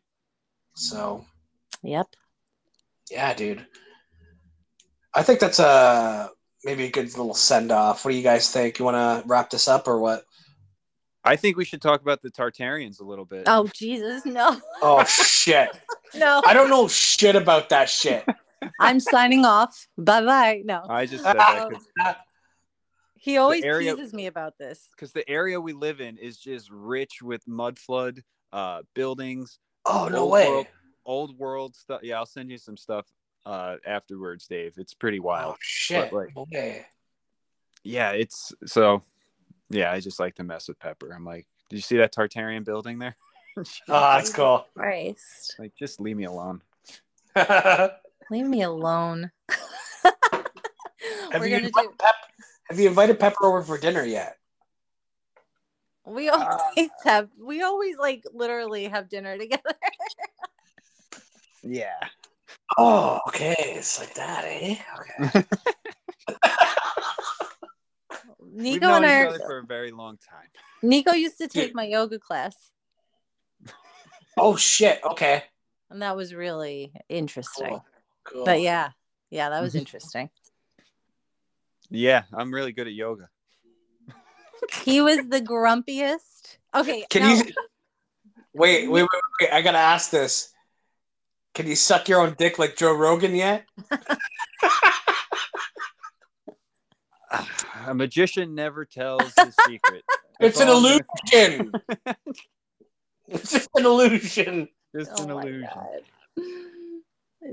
So yep yeah, dude. I think that's a maybe a good little send off. What do you guys think? You want to wrap this up or what? I think we should talk about the Tartarians a little bit. oh jesus no Oh shit! no I don't know shit about that shit. i'm signing off bye bye no I just said that he always area- teases me about this because the area we live in is just rich with mud flood, uh, buildings, Oh no way! world- old world stuff. Yeah, I'll send you some stuff uh, afterwards, Dave. It's pretty wild. Oh shit! Like- okay. Yeah, it's so Yeah, I just like to mess with Pepper. I'm like, did you see that Tartarian building there? Oh, that's cool. Christ. like, just leave me alone. have Leave me alone. you We're gonna do. Pep- have you invited Pepper over for dinner yet? We always have. We always like literally have dinner together. Yeah. Oh, okay. It's like that, eh? Okay. We've Nico known and each I. other for a very long time. Nico used to take my yoga class, oh shit. Okay. and that was really interesting. Cool. Cool. But yeah, yeah, that was interesting. Yeah, I'm really good at yoga. He was the grumpiest. Okay, Can now- you wait, wait, wait, wait? I gotta ask this. Can you suck your own dick like Joe Rogan yet? A magician never tells his secret. It's an illusion. it's just an illusion. Just oh an Oh my illusion. God.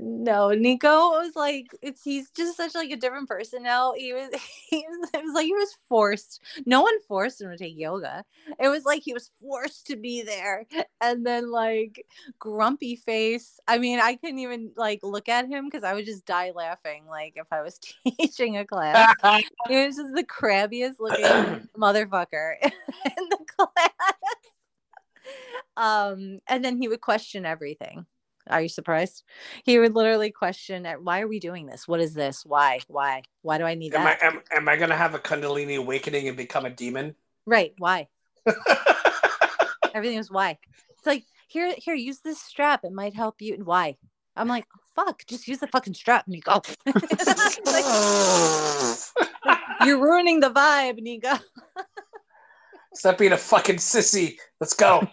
No, Nico was like, it's he's just such like a different person now. He was, he was, it was like he was forced. No one forced him to take yoga. It was like he was forced to be there. And then like grumpy face. I mean, I couldn't even like look at him because I would just die laughing. Like if I was teaching a class, he was just the crabbiest looking motherfucker in the class. Um, and then he would question everything. Are you surprised? He would literally question, "Why are we doing this? What is this? Why? Why? Why do I need am I am, am I gonna have a Kundalini awakening and become a demon? right? Why? Everything is why. It's like here, here, use this strap. It might help you. And Why? I'm like, fuck, just use the fucking strap, Nico. Like, you're ruining the vibe, Nico. Stop being a fucking sissy. Let's go.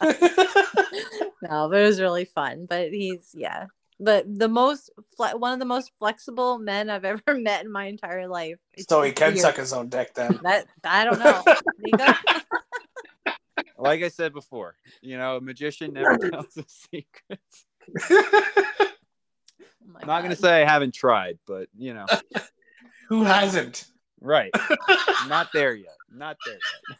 no, but it was really fun. But he's yeah, but the most fle- one of the most flexible men I've ever met in my entire life. It's- so he can weird. suck his own dick then. That I don't know. Nico? Like I said before, you know, a magician never tells his secrets. Oh my I'm not gonna say I haven't tried, but you know, Who hasn't? Right. Not there yet. Not there yet.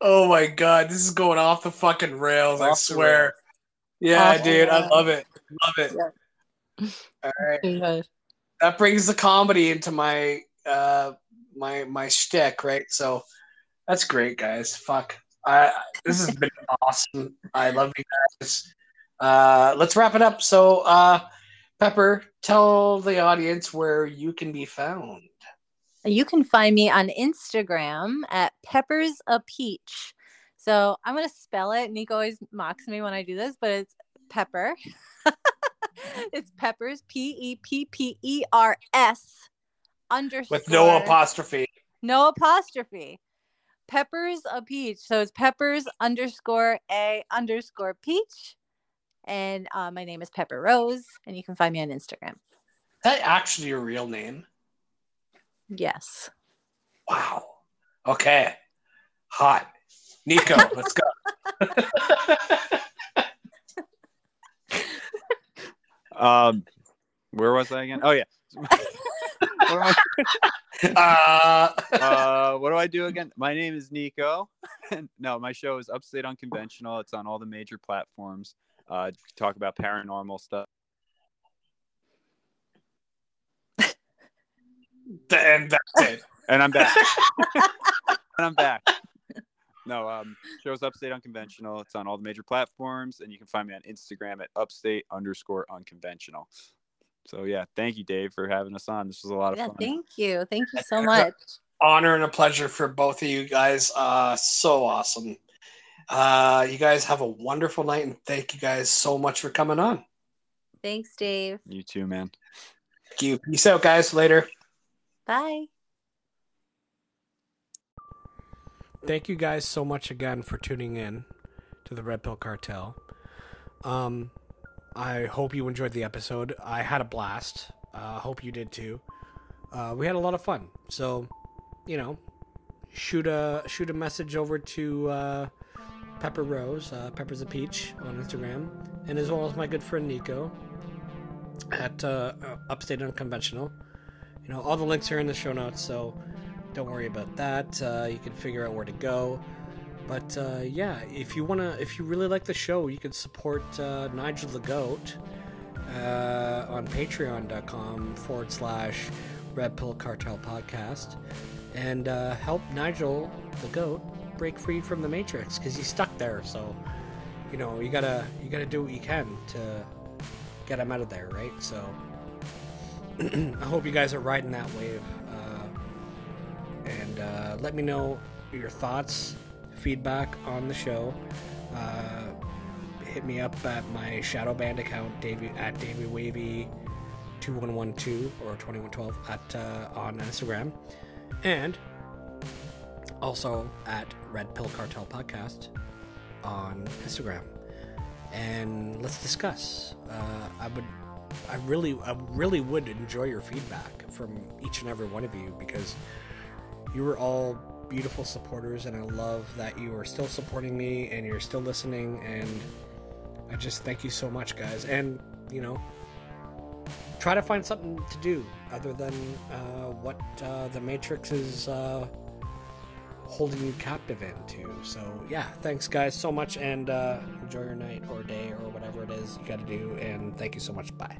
Oh my god, this is going off the fucking rails, I Off the swear. rails. Yeah, Off the dude, I love it. Love it. All right. Yeah. That brings the comedy into my uh my my shtick, right? So that's great, guys. Fuck. I this has been awesome. I love you guys. Uh let's wrap it up. So uh Pepper, tell the audience where you can be found. You can find me on Instagram at Peppers a Peach. So I'm gonna spell it. Nico always mocks me when I do this, but it's pepper. it's peppers P E P P E R S underscore With no apostrophe. no apostrophe. Peppers a peach. So it's peppers underscore a underscore peach. And uh, my name is Pepper Rose, and you can find me on Instagram. Is that actually your real name? Yes. Wow. Okay. Hot. Nico, let's go. Um, where was I again? Oh yeah. what, am I, uh, uh, what do I do again? My name is Nico. no, my show is Upstate Unconventional. It's on all the major platforms. Uh, talk about paranormal stuff. And that's it. And I'm back. and I'm back. No, um, show's Upstate Unconventional. It's on all the major platforms, and you can find me on Instagram at upstate underscore unconventional. So yeah, thank you, Dave, for having us on. This was a lot of Yeah, fun. thank you. Thank you so much. honor and a pleasure for both of you guys. Uh, so awesome. Uh, you guys have a wonderful night, and thank you guys so much for coming on. Thanks, Dave. You too, man. Thank you. Peace out, guys. Later. Bye. Thank you guys so much again for tuning in to the Red Pill Cartel. Um, I hope you enjoyed the episode. I had a blast. Uh, hope you did too. Uh, we had a lot of fun. So, you know, shoot a shoot a message over to uh, Pepper Rose, uh, Pepper's a Peach on Instagram, and as well as my good friend Nico at uh, Upstate Unconventional. You know, all the links are in the show notes, so don't worry about that. Uh, you can figure out where to go. But uh, yeah, if you wanna, if you really like the show, you can support uh, Nigel the Goat uh, on Patreon.com forward slash Red Pill Cartel Podcast, and uh, help Nigel the Goat break free from the Matrix because he's stuck there. So, you know, you gotta you gotta do what you can to get him out of there, right? So, I hope you guys are riding that wave, uh, and uh, let me know your thoughts, feedback on the show. Uh, hit me up at my shadow band account, Davey at Davey Wavy. 2112 or 2112 at uh, on Instagram and also at Red Pill Cartel Podcast on Instagram. And let's discuss. Uh, I would, I really, I really would enjoy your feedback from each and every one of you because you were all beautiful supporters, and I love that you are still supporting me and you're still listening. And I just thank you so much, guys. And you know, try to find something to do other than uh, what uh, the Matrix is uh, holding you captive into. So, yeah, thanks, guys, so much, and uh, enjoy your night or day or whatever it is you got to do. And thank you so much. Bye.